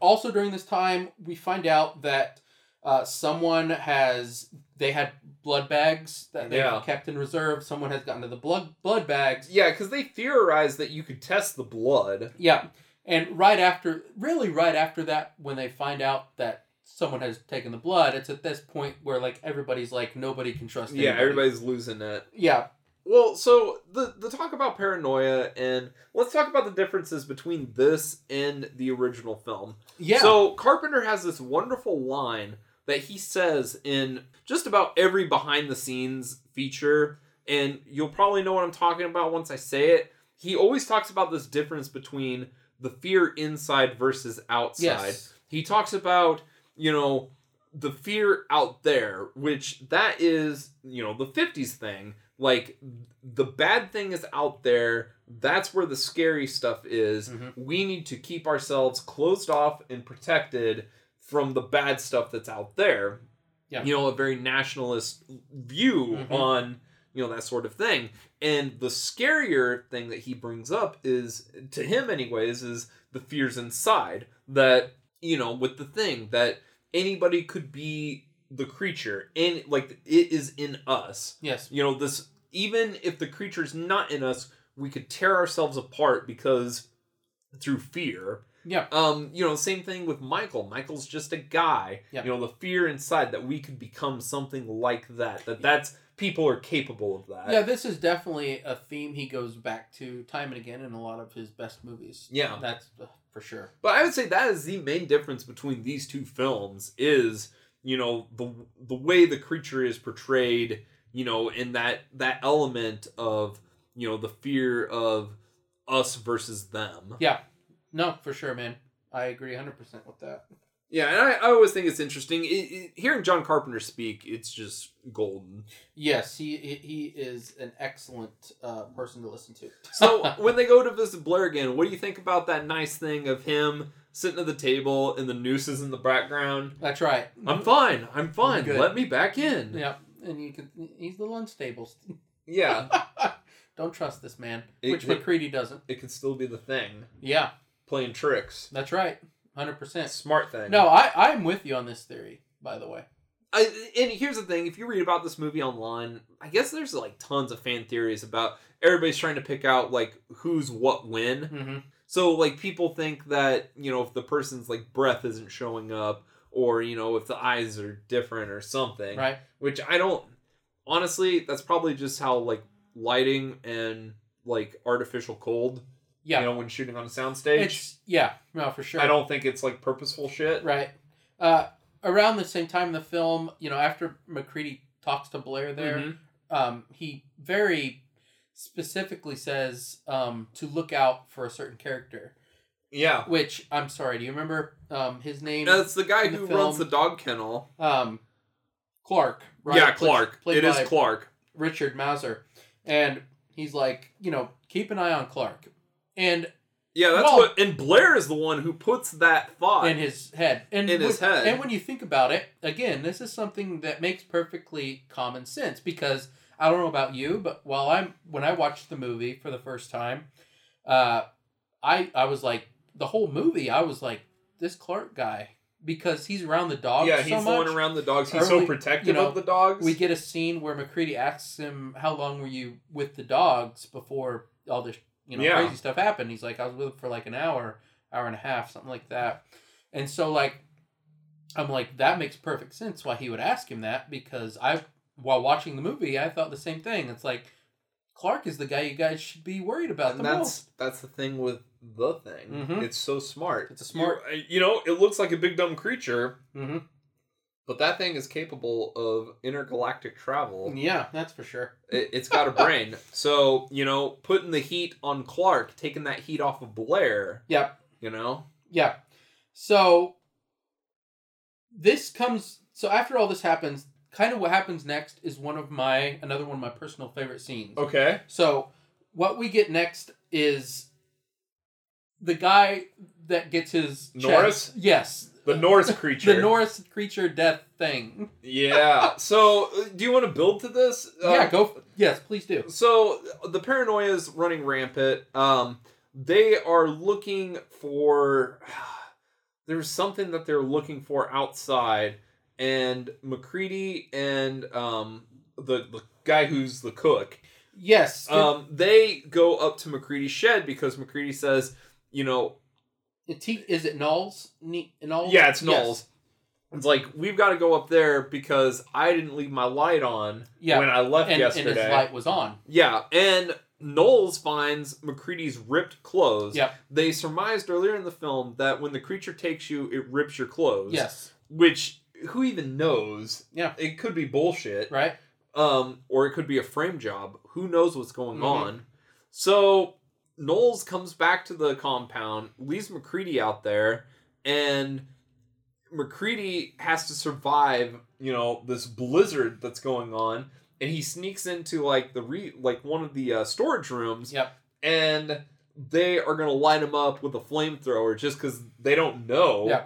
also, during this time, we find out that uh, someone has they had blood bags that they Yeah. kept in reserve. Someone has gotten to the blood blood bags. Yeah, because they theorized that you could test the blood. Yeah. And right after, really right after that, when they find out that someone has taken the blood, it's at this point where like everybody's like nobody can trust. Yeah, everybody's losing it. Yeah. well, so the the talk about paranoia and let's talk about the differences between this and the original film. Yeah. So Carpenter has this wonderful line that he says in just about every behind the scenes feature, and you'll probably know what I'm talking about once I say it. He always talks about this difference between the fear inside versus outside. yes. He talks about, you know, the fear out there, which that is, you know, the 50s thing. Like the bad thing is out there. That's where the scary stuff is. Mhm. We need to keep ourselves closed off and protected from the bad stuff that's out there. Yeah. You know, a very nationalist view Mhm. on, you know, that sort of thing. And the scarier thing that he brings up is to him anyways is the fears inside that, you know, with the thing that anybody could be the creature and like it is in us Yes. you know this even if the creature's not in us we could tear ourselves apart because through fear Yeah. um you know same thing with michael michael's just a guy Yeah. you know the fear inside that we could become something like that that that's people are capable of that Yeah, this is definitely a theme he goes back to time and again in a lot of his best movies. Yeah. That's uh, for sure. But I would say that is the main difference between these two films is, you know, the the way the creature is portrayed, you know, in that that element of, you know, the fear of us versus them. Yeah no, for sure, man. I agree 100% with that. Yeah, and I, I always think it's interesting. It, it, hearing John Carpenter speak, it's just golden. Yes, he he is an excellent uh, person to listen to. So when they go to visit Blair again, what do you think about that nice thing of him sitting at the table and the nooses in the background? That's right. I'm fine. I'm fine. Good. Let me back in. Yeah, and you can. He's a little unstable. Yeah. Don't trust this man, It- which MacReady doesn't. it can still be the thing. Yeah, Playing tricks. that's right. Hundred percent. Smart thing. No, I I'm with you on this theory. By the way. I, and here's the thing: if you read about this movie online, I guess there's like tons of fan theories about everybody's trying to pick out like who's what when. Mm-hmm. So like people think that you know if the person's like breath isn't showing up, or you know if the eyes are different or something. Right. Which I don't. Honestly, that's probably just how like lighting and like artificial cold. Yeah. You know when shooting on a soundstage. It's yeah. No, for sure. I don't think it's like purposeful shit. Right. Uh, around the same time in the film, you know, after MacReady talks to Blair there, Mhm. um, he very specifically says um, to look out for a certain character. Yeah. Which I'm sorry, do you remember um, his name? That's the guy in the who film- runs the dog kennel. um, Clark. Right? Yeah, Clark. Played it is Clark. Richard Masur, and he's like, you know, keep an eye on Clark, and Yeah, that's Well- what. And Blair is the one who puts that thought. in his head and In his when- head. and when you think about it again this is something that makes perfectly common sense because i don't know about you but while i'm when i watched the movie for the first time uh i i was like the whole movie i was like this clark guy because he's around the dogs yeah, so he's the much. one around the dogs. He's Early- so protective you know, of the dogs. we get a scene where macready asks him how long were you with the dogs before all this you know Yeah. crazy stuff happened he's like i was with him for like an hour hour and a half something like that and so like i'm like that makes perfect sense why he would ask him that because i while watching the movie i thought the same thing it's like clark is the guy you guys should be worried about and the that's most that's the thing with the thing. Mhm. It's so smart. It's a smart- You, you know, it looks like a big dumb creature, mm-hmm. But that thing is capable of intergalactic travel. yeah that's for sure It, it's got a brain. so you know, putting the heat on Clark, taking that heat off of Blair. Yep. You know. Yeah. So this comes so after all this happens, kind of what happens next is one of my another one of my personal favorite scenes. Okay. So what we get next is the guy that gets his chest- Norris? Yes. The Norris creature. The Norris creature death thing. Yeah. So, uh, do you want to build to this? yeah, Um, go. Yes, please do. So the paranoia is running rampant. Um, they are looking for. There's something that they're looking for outside, and MacReady and um, the the guy who's the cook. Yes. Um, they go up to MacReady's shed because MacReady says, you know, it, is it Nauls? Ne- Nauls? yeah, it's Yes. Nauls. It's like we've got to go up there because I didn't leave my light on Yeah. when I left and, and yesterday. his light was on. Yeah, and Nauls finds MacReady's ripped clothes. Yep. They surmised earlier in the film that when the creature takes you, it rips your clothes. Yes. Which who even knows? Yeah. It could be bullshit. Right. Um, or it could be a frame job. Who knows what's going Mhm. on? So Nauls comes back to the compound, leaves MacReady out there, and MacReady has to survive, you know, this blizzard that's going on, and he sneaks into like the re like one of the uh, storage rooms. Yep. And they are gonna light him up with a flamethrower just because they don't know Yeah.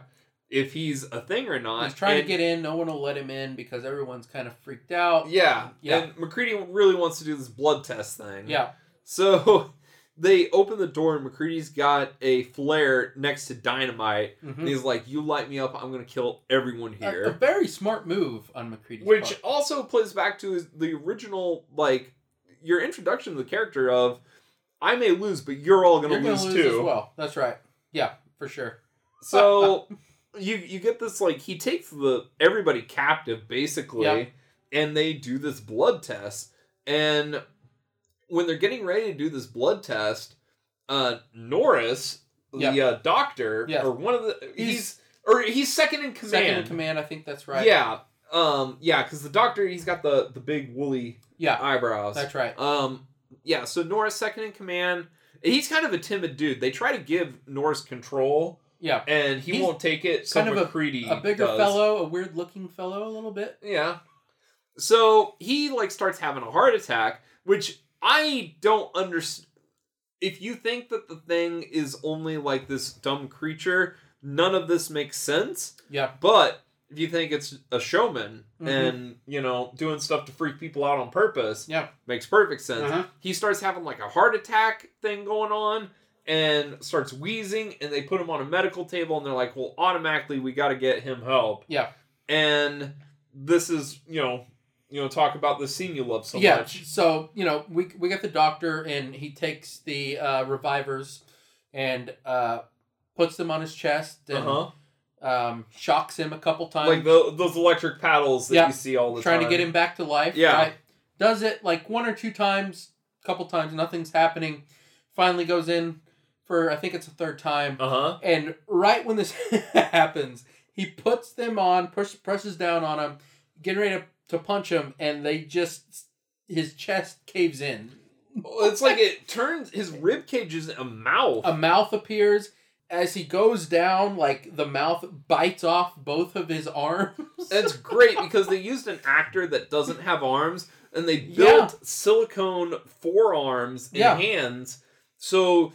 if he's a thing or not. He's trying And- to get in. No one will let him in because everyone's kind of freaked out. Yeah, Yeah. And MacReady really wants to do this blood test thing. Yeah. So they open the door and MacReady's got a flare next to dynamite. Mhm. And he's like, "You light me up, I'm gonna kill everyone A, a here." very smart move on MacReady's Which part. also plays back to his, the original, like your introduction to the character of, "I may lose, but you're all gonna You're going lose, to lose too." as well. That's right. Yeah, for sure. So you you get this like he takes the everybody captive basically, Yeah. and they do this blood test. And when they're getting ready to do this blood test, uh, Norris, the Yeah. uh, doctor, Yeah. or one of the he's, He's- or he's second in command. Second in command, I think that's right. Yeah. Um. Yeah, because the doctor he's got the the big woolly Yeah, eyebrows. that's right. Um, yeah, so Norris second in command. He's kind of a timid dude. They try to give Norris control, Yeah. and he He's won't take it. Kind of a- MacReady A bigger does. fellow, a weird looking fellow, a little bit. Yeah. So he like starts having a heart attack, which I don't understand. If you think that the thing is only like this dumb creature, none of this makes sense. Yeah. But if you think it's a showman Mhm. and you know doing stuff to freak people out on purpose, Yeah. makes perfect sense. Uh-huh. He starts having like a heart attack thing going on and starts wheezing, and they put him on a medical table, and they're like, "Well, automatically we got to get him help." Yeah. And this is you know you know talk about the scene you love so yeah. much. So you know, we we get the doctor, and he takes the uh, revivers and uh, puts them on his chest and Uh huh. um, shocks him a couple times. Like the, those electric paddles that Yeah. you see all the time. trying time. to get him back to life. Yeah. right? Does it like one or two times, couple times, nothing's happening. Finally goes in for I think it's a third time. Uh huh. And right when this happens, he puts them on, push, presses down on him, getting ready to, to punch him, and they just his chest caves in. It's like it turns his rib cage is a mouth. A mouth appears as he goes down. Like the mouth bites off both of his arms. That's great because they used an actor that doesn't have arms and they Yeah. built silicone forearms and Yeah. hands. So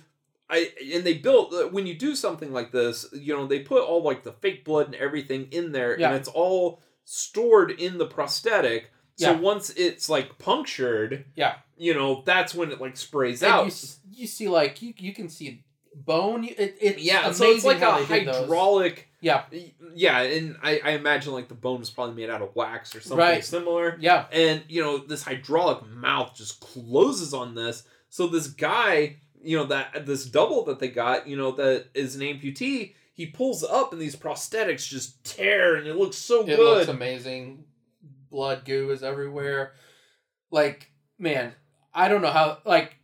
I and they built uh, when you do something like this, you know, they put all like the fake blood and everything in there Yeah. and it's all stored in the prosthetic. So Yeah. once it's like punctured, Yeah. you know, that's when it like sprays And out. you, you see like you you can see bone. It, it's yeah, so it's like a hydraulic Yeah, yeah, and I, I imagine like the bone is probably made out of wax or something Right. similar. yeah, And you know, this hydraulic mouth just closes on this. So this guy, you know, that this double that they got, you know, that is an amputee, he pulls up and these prosthetics just tear and it looks so it good. It looks amazing. Blood goo is everywhere. Like man, I don't know how. Like,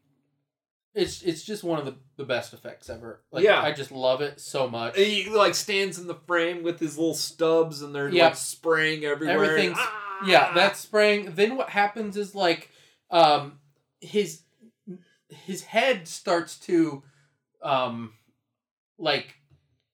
it's it's just one of the, the best effects ever. Like, Yeah. I just love it so much. And he like stands in the frame with his little stubs and they're Yep. like spraying everywhere. Everything's- Ah! yeah, that's spraying. Then what happens is like, um, his his head starts to, um, like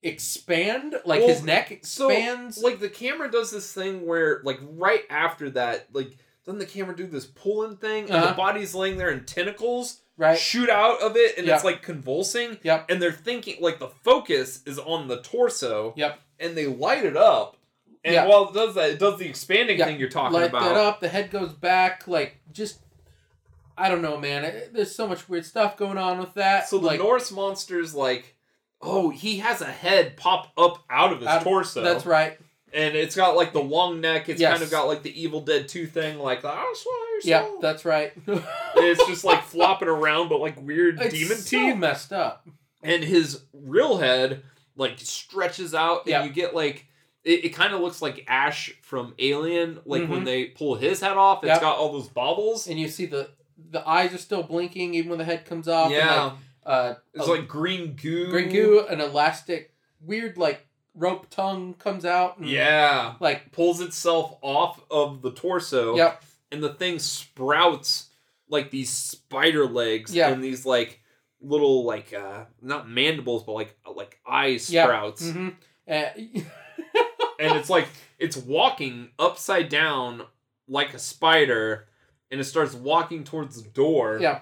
expand. Like his Well, neck so expands. like the camera does this thing where like right after that, like doesn't the camera do this pulling thing and Uh-huh. the body's laying there and tentacles right. shoot out of it and Yep. it's like convulsing Yep. and they're thinking like the focus is on the torso Yep. and they light it up and Yeah. while it does that it does the expanding Yeah. thing you're talking Light about that up. The head goes back. Like just. I don't know, man. There's so much weird stuff going on with that. so the like, Norse monster's like oh he has a head pop up out of his Out of- torso That's right. and it's got like the long neck it's Yes. kind of got like the evil dead 2 thing like oh, swallow your Yeah, that's right. it's just like flopping around, but like weird it's demon so teeth. messed up. And his real head like stretches out, and Yeah. you get like It, it kind of looks like Ash from Alien, like when Mhm. they pull his head off. It's Yep. got all those bobbles. and you see the the eyes are still blinking even when the head comes off. and, yeah, like, uh, it's a- like green goo. green goo, an elastic, weird like rope tongue comes out. And, Yeah, like pulls itself off of the torso. yep, and the thing sprouts like these spider legs Yeah. and these like little like uh not mandibles but like like eye sprouts hmm Uh, and it's like it's walking upside down like a spider and it starts walking towards the door yeah,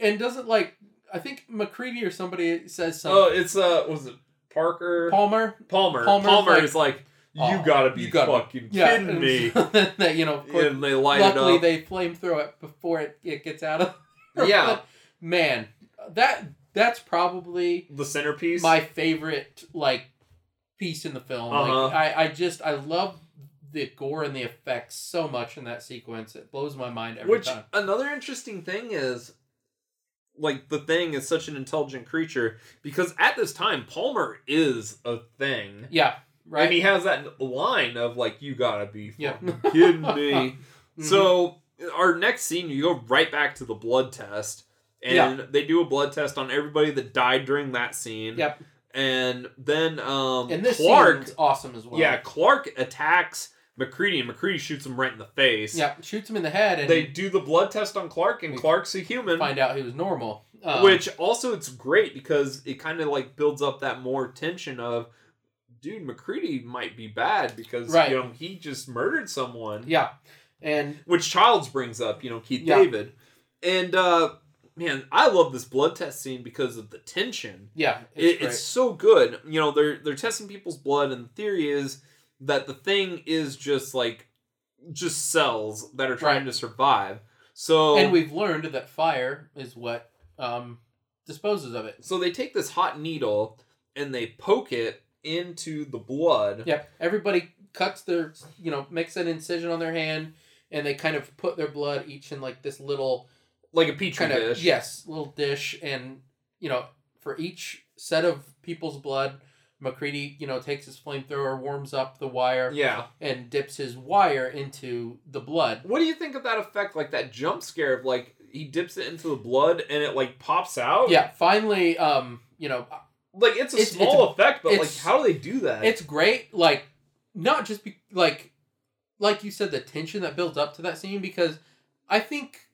and doesn't like I think MacReady or somebody says something. oh it's uh was it parker Palmer. palmer Palmer's palmer like, is like you "Oh, gotta be you gotta- fucking Yeah, kidding me that you know, course, and they light luckily it up they flamethrow it before it, it gets out of. Yeah. But, man, that that's probably the centerpiece my favorite like piece in the film. Uh-huh. Like I, I just I love the gore and the effects so much in that sequence. It blows my mind every Which time. Which another interesting thing is, like the thing is such an intelligent creature because at this time Palmer is a thing, Yeah, right. and he has that line of like, "You gotta be Yeah. kidding me." Mhm. So our next scene, you go right back to the blood test, and they do a blood test on everybody that died during that scene. Yep. And then um, and this Clark, awesome as well. yeah, Clark attacks MacReady, and MacReady shoots him right in the face. yeah, shoots him in the head and They do the blood test on Clark, and Clark's a human. find out he was normal. Um, which also it's great because it kind of like builds up that more tension of, dude, MacReady might be bad because Right. you know he just murdered someone. yeah, and Which Childs brings up, you know, Keith Yeah. David, and uh man, I love this blood test scene because of the tension. yeah, It, it's, it's so good. You know, they're they're testing people's blood, and the theory is that the thing is just like just cells that are trying Right. to survive. So and we've learned that fire is what um, disposes of it. So they take this hot needle and they poke it into the blood. Yep. Everybody cuts their, you know, makes an incision on their hand, and they kind of put their blood each in like this little Like a petri kind of dish. yes, little dish, and you know, for each set of people's blood, MacReady, you know, takes his flamethrower, warms up the wire, Yeah. and dips his wire into the blood. What do you think of that effect? Like that jump scare of like he dips it into the blood and it like pops out? Yeah. Finally, um, you know, Like it's a It's- small effect, but like how do they do that? it's great. Like, not just be like, like you said, the tension that builds up to that scene because I think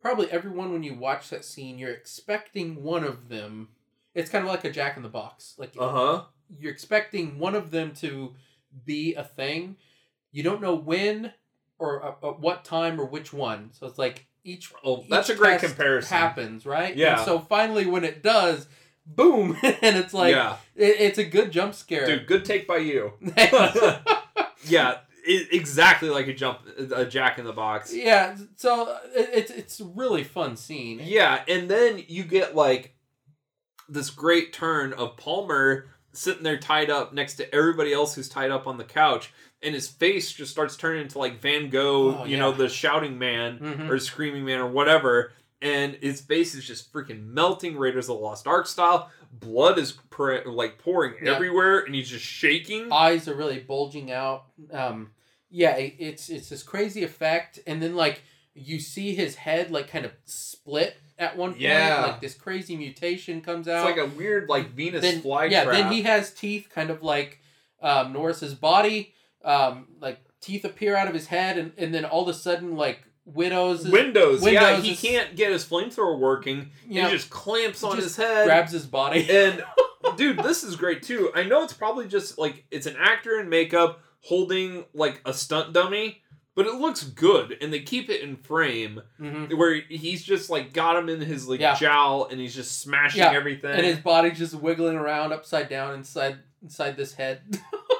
probably everyone when you watch that scene, you're expecting one of them. It's kind of like a Jack in the Box. Like Uh huh. you're expecting one of them to be a thing. You don't know when or at what time or which one. So it's like each. Oh, that's each a great comparison. Happens right. Yeah. And so finally, when it does, boom, and it's like yeah, it, it's a good jump scare. dude, good take by you. yeah, it, exactly like a jump, a Jack in the Box. yeah. So uh, it, it's it's a really fun scene. Yeah, and then you get like this great turn of Palmer sitting there tied up next to everybody else who's tied up on the couch, and his face just starts turning into like Van Gogh, Oh, you know, the shouting man Mhm. or screaming man or whatever. And his face is just freaking melting, Raiders of the Lost Ark style. Blood is like pouring Yeah. everywhere, and he's just shaking. Eyes are really bulging out. Um, yeah, it, it's it's this crazy effect, and then like you see his head like kind of split at one point. Yeah. Like this crazy mutation comes It's out. like a weird like Venus then, flytrap. yeah, then he has teeth, kind of like um, Norris's body. Um, like teeth appear out of his head, and, and then all of a sudden, like Widow's Windows. yeah, he is- can't get his flamethrower working. He just clamps on just his head. grabs his body. And dude, this is great too. I know it's probably just like it's an actor in makeup holding like a stunt dummy, but it looks good and they keep it in frame hmm where he's just like got him in his like Yeah. jowl and he's just smashing Yeah, everything. And his body's just wiggling around upside down inside inside this head.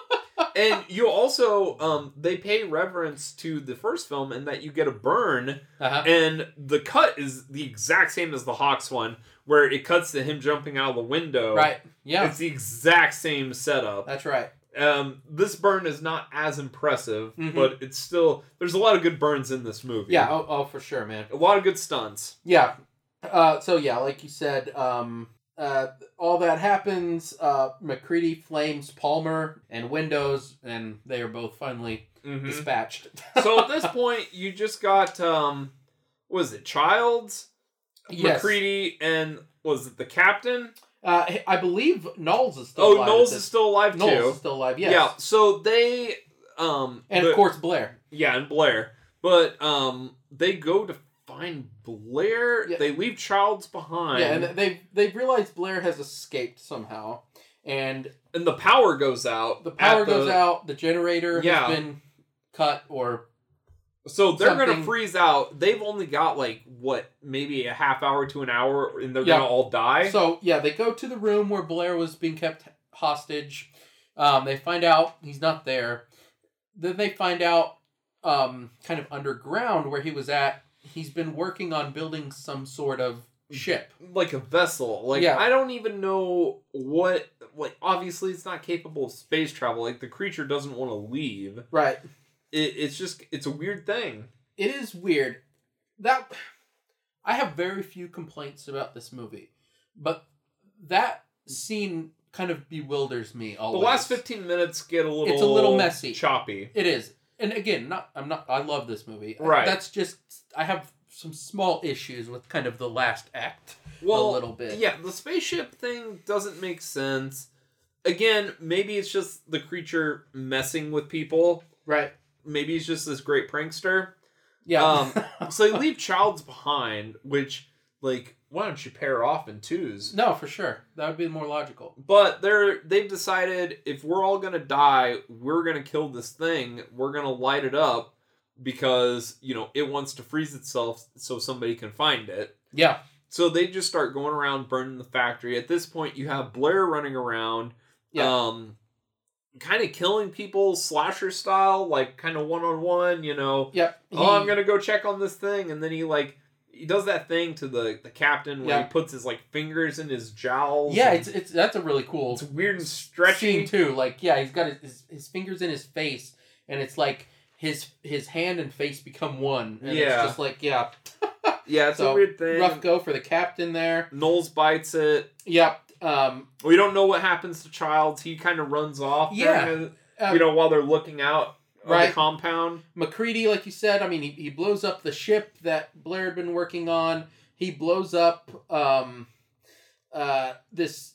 and you also um they pay reverence to the first film and that you get a burn uh-huh. and the cut is the exact same as the Hawks one where it cuts to him jumping out of the window. Right. Yeah. It's the exact same setup. That's right. Um, this burn is not as impressive, Mhm. but it's still there's a lot of good burns in this movie. Yeah. Oh, oh, for sure, man. a lot of good stunts. Yeah. Uh, so yeah, like you said, um, uh, all that happens. Uh, MacReady flames Palmer and Windows, and they are both finally Mhm. dispatched. so at this point, you just got um, was it Childs, yes. MacReady, and was it the captain? Uh, I believe Nauls is still Oh, alive. Nauls is still alive Nauls too. is still alive. Yes. Yeah. So they um, And the- of course Blair. yeah, and Blair, but um, they go to find Blair. Yeah. They leave Childs behind. Yeah, and they they realized Blair has escaped somehow, and and the power goes out. the power goes the- out. The generator Yeah. has been cut, or So they're gonna freeze out. They've only got like what, maybe a half hour to an hour, and they're Yeah. gonna all die. so yeah, they go to the room where Blair was being kept hostage. Um, they find out he's not there. Then they find out, um, kind of underground where he was at. He's been working on building some sort of ship. like a vessel. Like Yeah. I don't even know what. Like obviously, it's not capable of space travel. Like the creature doesn't want to leave. Right. It, it's just it's a weird thing. it is weird that i have very few complaints about this movie but that scene kind of bewilders me All The last fifteen minutes get a little. It's a little messy. choppy. it is and again not i'm not i love this movie uh, Right. that's just i have some small issues with kind of the last act Well, a little bit Yeah, the spaceship thing doesn't make sense. Again, maybe it's just the creature messing with people. right Maybe he's just this great prankster. yeah So they leave Childs behind, which, like, why don't you pair off in twos? no for sure that would be more logical But they're they've decided if we're all gonna die, we're gonna kill this thing. We're gonna light it up because you know it wants to freeze itself so somebody can find it. yeah So they just start going around burning the factory. At this point, you have Blair running around, Yeah. um, kind of killing people slasher style, like kind of one on one. You know, yep oh, I'm gonna go check on this thing, and then he like he does that thing to the the captain where Yeah. he puts his like fingers in his jowls. yeah it's it's that's a really cool it's weird and stretching too. Like, yeah, he's got his, his his fingers in his face, and it's like his his hand and face become one. And Yeah. it's just like yeah, Yeah, it's So, a weird thing. rough go for the captain there. Nauls bites it. Yep. Um. We don't know what happens to Childs. He kind of runs off. Yeah. the- uh, you know, while they're looking out Right. the compound. MacReady, like you said, I mean, he, he blows up the ship that Blair had been working on. He blows up um, uh, this.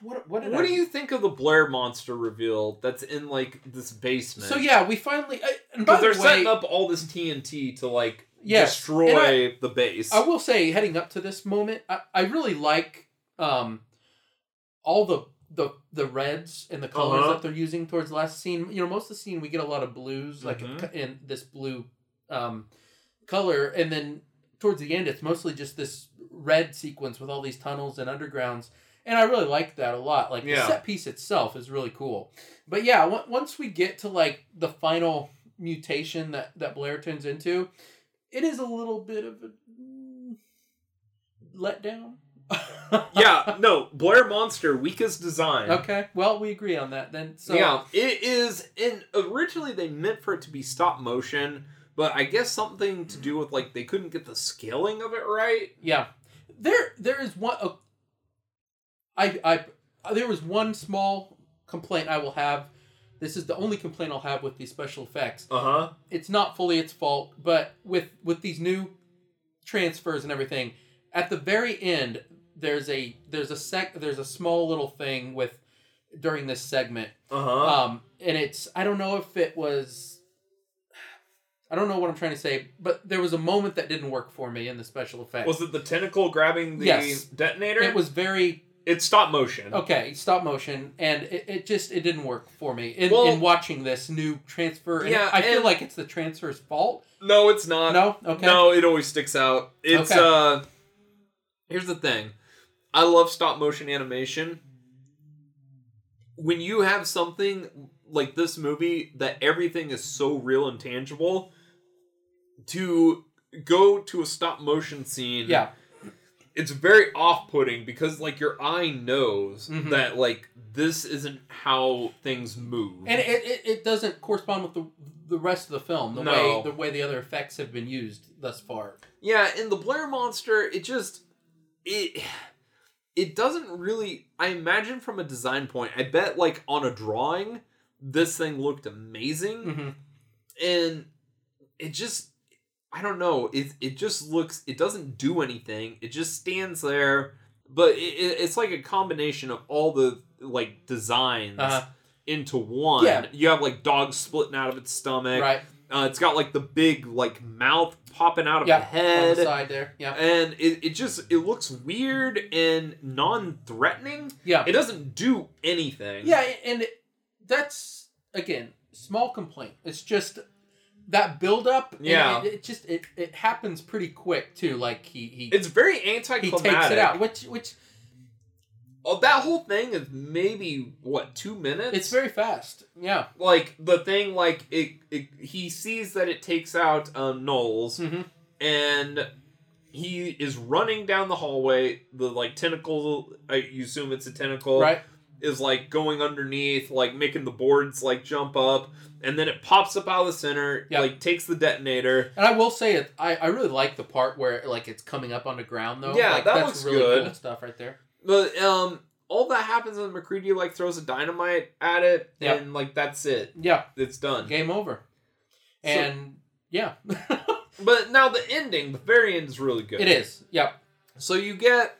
What what What I- do you think of the Blair monster reveal that's in like this basement? So yeah, we finally. I, and by because they're the way, setting up all this TNT to like Yes, destroy I- the base. I will say, heading up to this moment, I, I really like um, all the the the reds and the colors Uh-huh. that they're using towards the last scene. You know, most of the scene we get a lot of blues, like Mhm. in this blue um, color, and then towards the end, it's mostly just this red sequence with all these tunnels and undergrounds. And I really like that a lot. Like Yeah. the set piece itself is really cool. But yeah, on- once we get to like the final mutation that that Blair turns into, it is a little bit of a mm, letdown. yeah, no, Blair monster weakest design. Okay. Well, we agree on that then. So yeah, it is. And originally they meant for it to be stop motion, but I guess something to do with like they couldn't get the scaling of it right. yeah, there there is one. Uh, I I there was one small complaint I will have. This is the only complaint I'll have with these special effects. Uh huh. It's not fully its fault, but with with these new transfers and everything, at the very end there's a there's a sec there's a small little thing with during this segment Uh huh. um and it's i don't know if it was i don't know what i'm trying to say but there was a moment that didn't work for me in the special effects was it the tentacle grabbing the Yes. detonator? it was very It's stop motion. okay stop motion and it, it just it didn't work for me in, Well- in watching this new transfer and Yeah, i feel like it's the transfer's fault No, it's not. no okay No, it always sticks out. It's Okay. uh Here's the thing. I love stop motion animation. When you have something like this movie that everything is so real and tangible to go to a stop motion scene yeah it's very off-putting because like your eye knows Mhm. that like this isn't how things move and it, it, it doesn't correspond with the the rest of the film the No. way the way the other effects have been used thus far Yeah, in the Blair Monster, it just it it doesn't really. I imagine from a design point, I bet like on a drawing, this thing looked amazing, hmm and it just. I don't know. It it just looks. It doesn't do anything. It just stands there. But it, it, it's like a combination of all the like designs Uh-huh. into one. Yeah. You have like dogs splitting out of its stomach. Right. Uh, it's got like the big like mouth popping out of Yeah. the On head, the side there. Yeah. and it, it just it looks weird and non-threatening. Yeah. It doesn't do anything. Yeah, and it, that's again small complaint. It's just that buildup. Yeah. it, it just it, it happens pretty quick too. Like he he It's very anticlimactic. he takes it out, which which Oh, that whole thing is maybe what two minutes. it's very fast. Yeah. like the thing like it, it he sees that it takes out um, Nauls hmm and he is running down the hallway. The like tentacle, I you assume it's a tentacle, Right. is like going underneath, like making the boards like jump up, and then it pops up out of the center, Yeah. like takes the detonator. And I will say it. I, I really like the part where like it's coming up on the ground though. Yeah, like, that that's looks really good. cool stuff right there. But um, all that happens when MacReady like throws a dynamite at it, Yeah. and like that's it. Yeah. It's done. Game over. So- And yeah, But now the ending, the very end is really good. it is. Yeah. So you get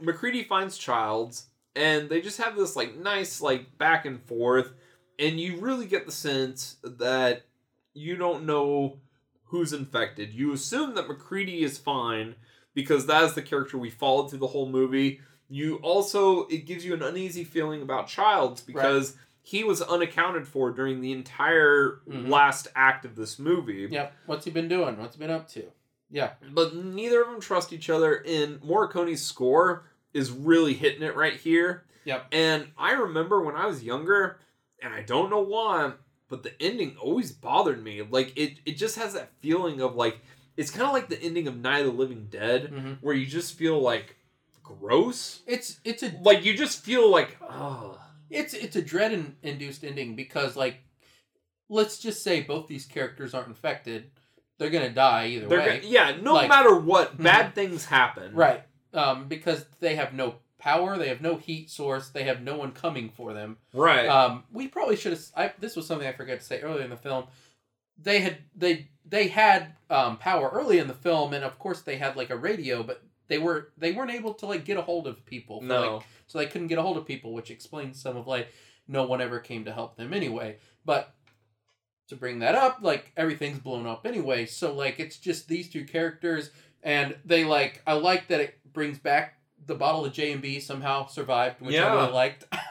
MacReady finds Childs, and they just have this like nice like back and forth, and you really get the sense that you don't know who's infected. You assume that MacReady is fine because that is the character we followed through the whole movie. You also it gives you an uneasy feeling about Childs because he was unaccounted for during the entire Mhm. last act of this movie. Yeah. What's he been doing? What's he been up to? Yeah. But neither of them trust each other, and Morricone's score is really hitting it right here. Yep. And I remember when I was younger, and I don't know why, but the ending always bothered me. Like it, it just has that feeling of like it's kind of like the ending of Night of the Living Dead, hmm where you just feel like gross. It's it's a Like you just feel like oh it's it's a dread in, induced ending because like let's just say both these characters aren't infected they're gonna die either they're way gonna, yeah. No Like- matter what, Mhm. bad things happen. right um because they have no power they have no heat source they have no one coming for them Right. um we probably should have I, this was something i forgot to say earlier in the film they had they they had um power early in the film and of course they had like a radio but they were they weren't able to like get a hold of people no. like, so they couldn't get a hold of people, which explains some of like no one ever came to help them anyway. But to bring that up, like everything's blown up anyway. So like it's just these two characters, and they like I like that it brings back the bottle of J and B somehow survived, which I really liked.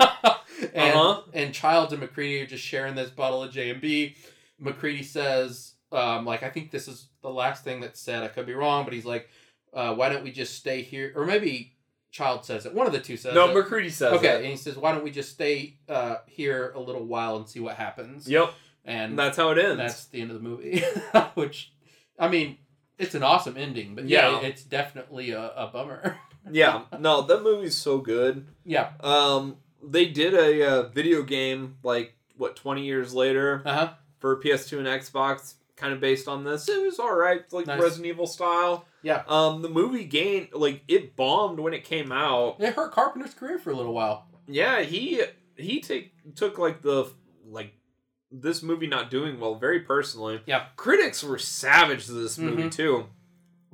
and Uh-huh. and Childs and MacReady are just sharing this bottle of J and B. MacReady says, um, like I think this is the last thing that's said. I could be wrong, but he's like, uh, why don't we just stay here? Or maybe Child says it. One of the two says No, it. MacReady says Okay, it. and he says, "Why don't we just stay uh, here a little while and see what happens?" Yep. And And that's how it ends. that's the end of the movie. Which, I mean, it's an awesome ending, but yeah, Yeah. it's definitely a, a bummer. yeah. No, that movie's so good. yeah. Um, they did a uh, video game like what twenty years later Uh huh. for PS2 and Xbox, kind of based on this. It was all right, like Nice. Resident Evil style. Yeah. Um, the movie gained like it bombed when it came out. It hurt Carpenter's career for a little while. Yeah, he he take took like the like this movie not doing well very personally. Yeah. Critics were savage to this movie Mhm. too.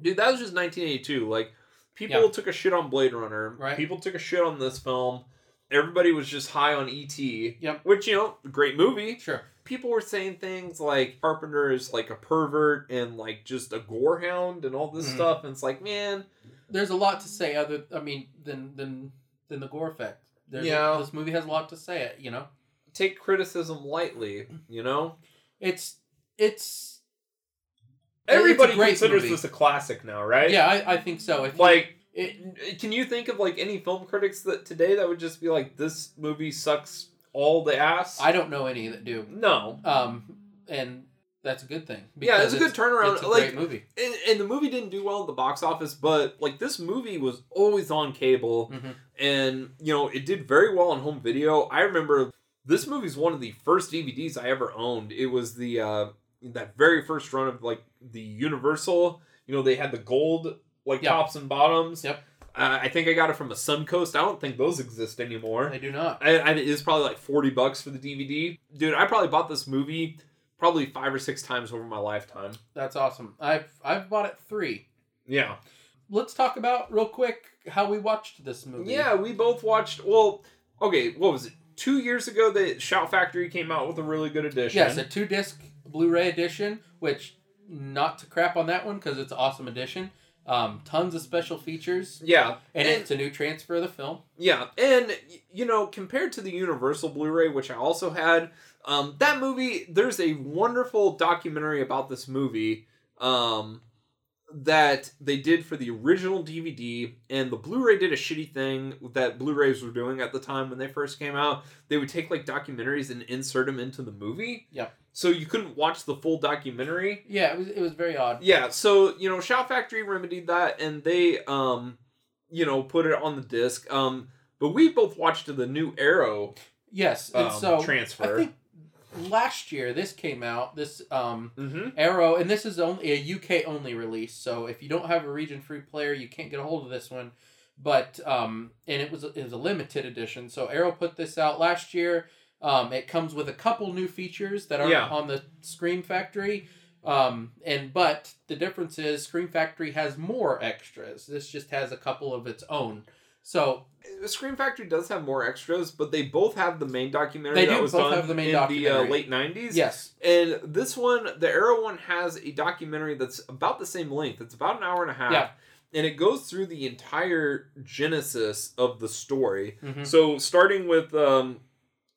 Dude, that was just 1982. Like people Yeah. took a shit on Blade Runner. Right. People took a shit on this film. Everybody was just high on ET. Yep. Which, you know, great movie. Sure. People were saying things like Carpenter is like a pervert and like just a gorehound and all this Mhm. stuff. And it's like, man, There's a lot to say other. I mean, than than than the gore effect. There's Yeah. this movie has a lot to say. It You know, take criticism lightly, you know? it's it's Everybody great considers movie. this a classic now, right? yeah. I, I think so. If you- Like, it, can you think of like any film critics that today that would just be like, this movie sucks all the ass? I don't know any that do. no. Um, and that's a good thing. Yeah, it's a good turnaround. It's a like, great movie. and, and the movie didn't do well at the box office, but like this movie was always on cable, Mhm. and you know it did very well on home video. I remember this movie's one of the first DVDs I ever owned. It was the uh, that very first run of like the Universal. You know they had the gold like Yeah. tops and bottoms. Yep. Uh, I think I got it from a Suncoast. I don't think those exist anymore. They do not. I, I, it's probably like 40 bucks for the DVD. Dude, I probably bought this movie probably five or six times over my lifetime. That's awesome. I've I've bought it three. Yeah. Let's talk about real quick how we watched this movie. Yeah, we both watched. Well, okay, what was it? Two years ago, the Shout Factory came out with a really good edition. Yes, a two disc Blu-ray edition, which not to crap on that one because it's an awesome edition. Um, tons of special features, yeah, and, it's a new transfer of the film. Yeah, and you know, compared to the Universal Blu-ray, which I also had, um, that movie, there's a wonderful documentary about this movie um, that they did for the original DVD, and the Blu-ray did a shitty thing that Blu-rays were doing at the time when they first came out. They would take like documentaries and insert them into the movie. Yep. So you couldn't watch the full documentary. Yeah, it was it was very odd. Yeah, so you know, Shout Factory remedied that, and they, um, you know, put it on the disc. Um, but we both watched the new Arrow Yes, and um, so transfer. I think last year this came out. This um mm-hmm. Arrow, and this is only a UK only release. So if you don't have a region free player, you can't get a hold of this one. But um, and it was a, it was a limited edition. So Arrow put this out last year. Um, it comes with a couple new features that aren't Yeah. on the Scream Factory. Um, and but the difference is Scream Factory has more extras. This just has a couple of its own. So Scream Factory does have more extras, but they both have the main documentary They that do was both done have the main in the uh, late '90s. yes, And this one, the Arrow one, has a documentary that's about the same length. It's about an hour and a half. Yeah. And it goes through the entire genesis of the story. Mhm. So starting with um,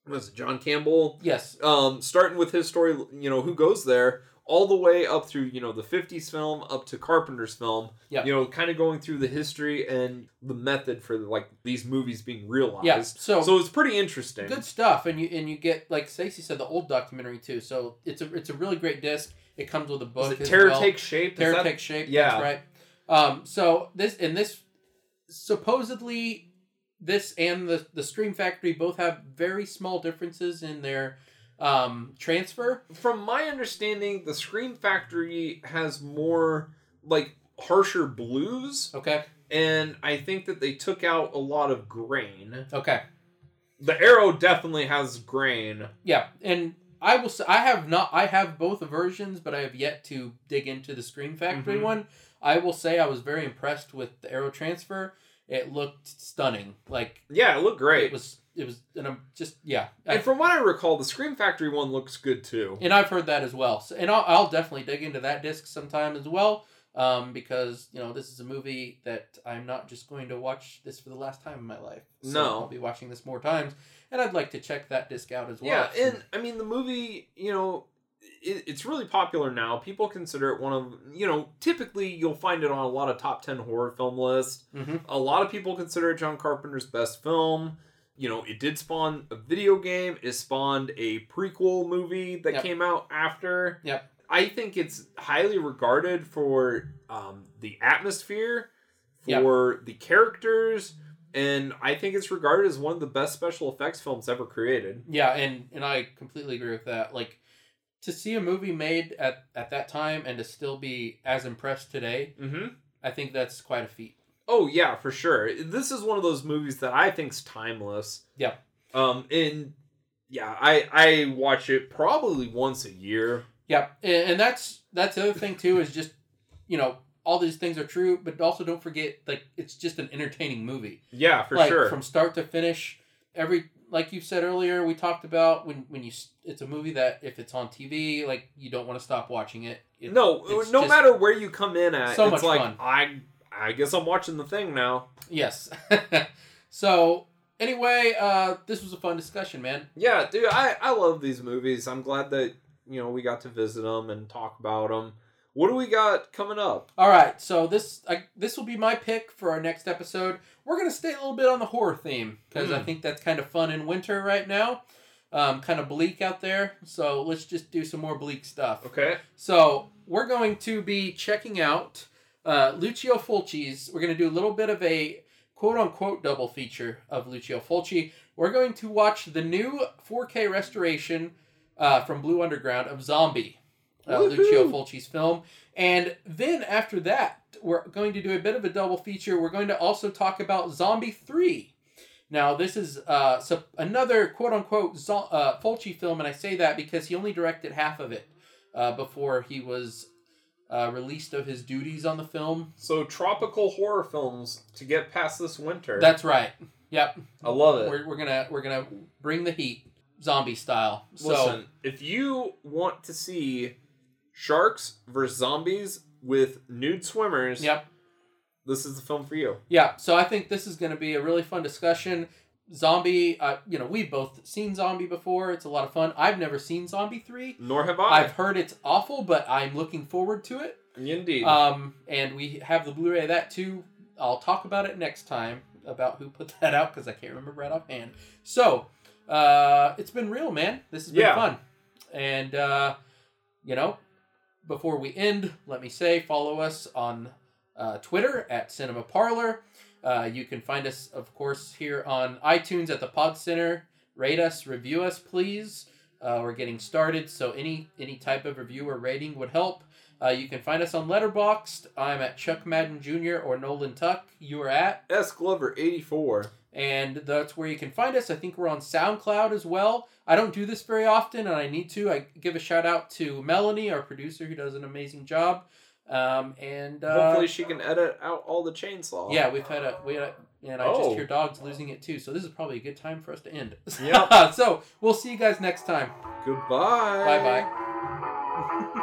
was it John Campbell? yes, Um, starting with his story, you know, who goes there, all the way up through, you know, the 50s film up to Carpenter's film. Yeah. You know, kind of going through the history and the method for like these movies being realized. yeah. So, So it's pretty interesting. good stuff, and you and you get like stacy said, the old documentary too. So it's a it's a really great disc. It comes with a book. Is it as Terror well. Take Shape? Terror that- Take Shape. Yeah. That's right. Um, so this and this supposedly this and the the Scream Factory both have very small differences in their um, transfer. From my understanding, the Scream Factory has more like harsher blues, Okay. and I think that they took out a lot of grain. Okay. The Arrow definitely has grain. Yeah, and I will say I have not I have both versions, but I have yet to dig into the Scream Factory Mhm. one. I will say I was very impressed with the Arrow transfer. It looked stunning. Like Yeah, it looked great. it was it was and I'm just yeah. and from what I recall, the Scream Factory one looks good too. and I've heard that as well. So, and I'll, I'll definitely dig into that disc sometime as well. Um, because you know this is a movie that I'm not just going to watch this for the last time in my life. So No. I'll be watching this more times, and I'd like to check that disc out as well. Yeah, and I mean the movie, you know, it, it's really popular now. People consider it one of, you know, typically you'll find it on a lot of top 10 horror film lists. Mhm. A lot of people consider it John Carpenter's best film. You know, it did spawn a video game, it spawned a prequel movie that Yep. came out after. Yep. I think it's highly regarded for um, the atmosphere, Yep. for the characters, and I think it's regarded as one of the best special effects films ever created. Yeah, and and I completely agree with that. Like to see a movie made at at that time and to still be as impressed today, Mm-hmm. I think that's quite a feat. Oh yeah, for sure. This is one of those movies that I think's timeless. Yeah. Um, and yeah, I I watch it probably once a year. Yeah, and, and that's that's the other thing too is just you know all these things are true, but also don't forget like it's just an entertaining movie. Yeah, for like, sure. From start to finish, every like you said earlier, we talked about when when you it's a movie that if it's on TV, like you don't want to stop watching it. It- no, no just- matter where you come in at, So it's much like fun. I I guess I'm watching the thing now. Yes. so anyway, uh, this was a fun discussion, man. Yeah, dude, I I love these movies. I'm glad that you know we got to visit them and talk about them. What do we got coming up? All right, so this I, this will be my pick for our next episode. We're gonna stay a little bit on the horror theme because I Mm. think that's kind of fun in winter right now. Um, kind of bleak out there, so let's just do some more bleak stuff. Okay. So we're going to be checking out uh, Lucio Fulci's. We're going to do a little bit of a quote unquote double feature of Lucio Fulci. We're going to watch the new 4K restoration uh, from Blue Underground of Zombie, uh, Lucio Fulci's film. And then after that, we're going to do a bit of a double feature. We're going to also talk about Zombie Three. Now, this is uh, so another quote unquote zo- uh, Fulci film, and I say that because he only directed half of it uh, before he was uh, released of his duties on the film. So tropical horror films to get past this winter. That's right. Yep. I love it. We're, we're gonna we're gonna bring the heat, zombie style. So Listen, if you want to see sharks versus zombies with nude swimmers, yep. this is the film for you. Yeah, so I think this is going to be a really fun discussion. Zombie, uh, you know, we've both seen Zombie before. It's a lot of fun. I've never seen Zombie 3. Nor have I. I've heard it's awful, but I'm looking forward to it. Indeed. Um, and we have the Blu ray of that too. I'll talk about it next time about who put that out because I can't remember right offhand. So, uh, it's been real, man. This has been Yeah. fun. And, uh, you know, before we end, let me say follow us on uh, Twitter at Cinema Parlor. Uh, you can find us, of course, here on iTunes at the Pod Center. Rate us, review us, please. Uh, we're getting started, so any any type of review or rating would help. Uh, you can find us on Letterboxd. I'm at Chuck Madden Jr. or Nolan Tuck. You are at, S Glover eighty four. and that's where you can find us. I think we're on SoundCloud as well. I don't do this very often, and I need to. I give a shout out to Melanie, our producer, who does an amazing job. Um, and uh, Hopefully she can edit out all the chainsaw. yeah, we've had a we had a, and I Oh. just hear dogs losing it too. So this is probably a good time for us to end. Yep. so we'll see you guys next time. Goodbye. Bye bye.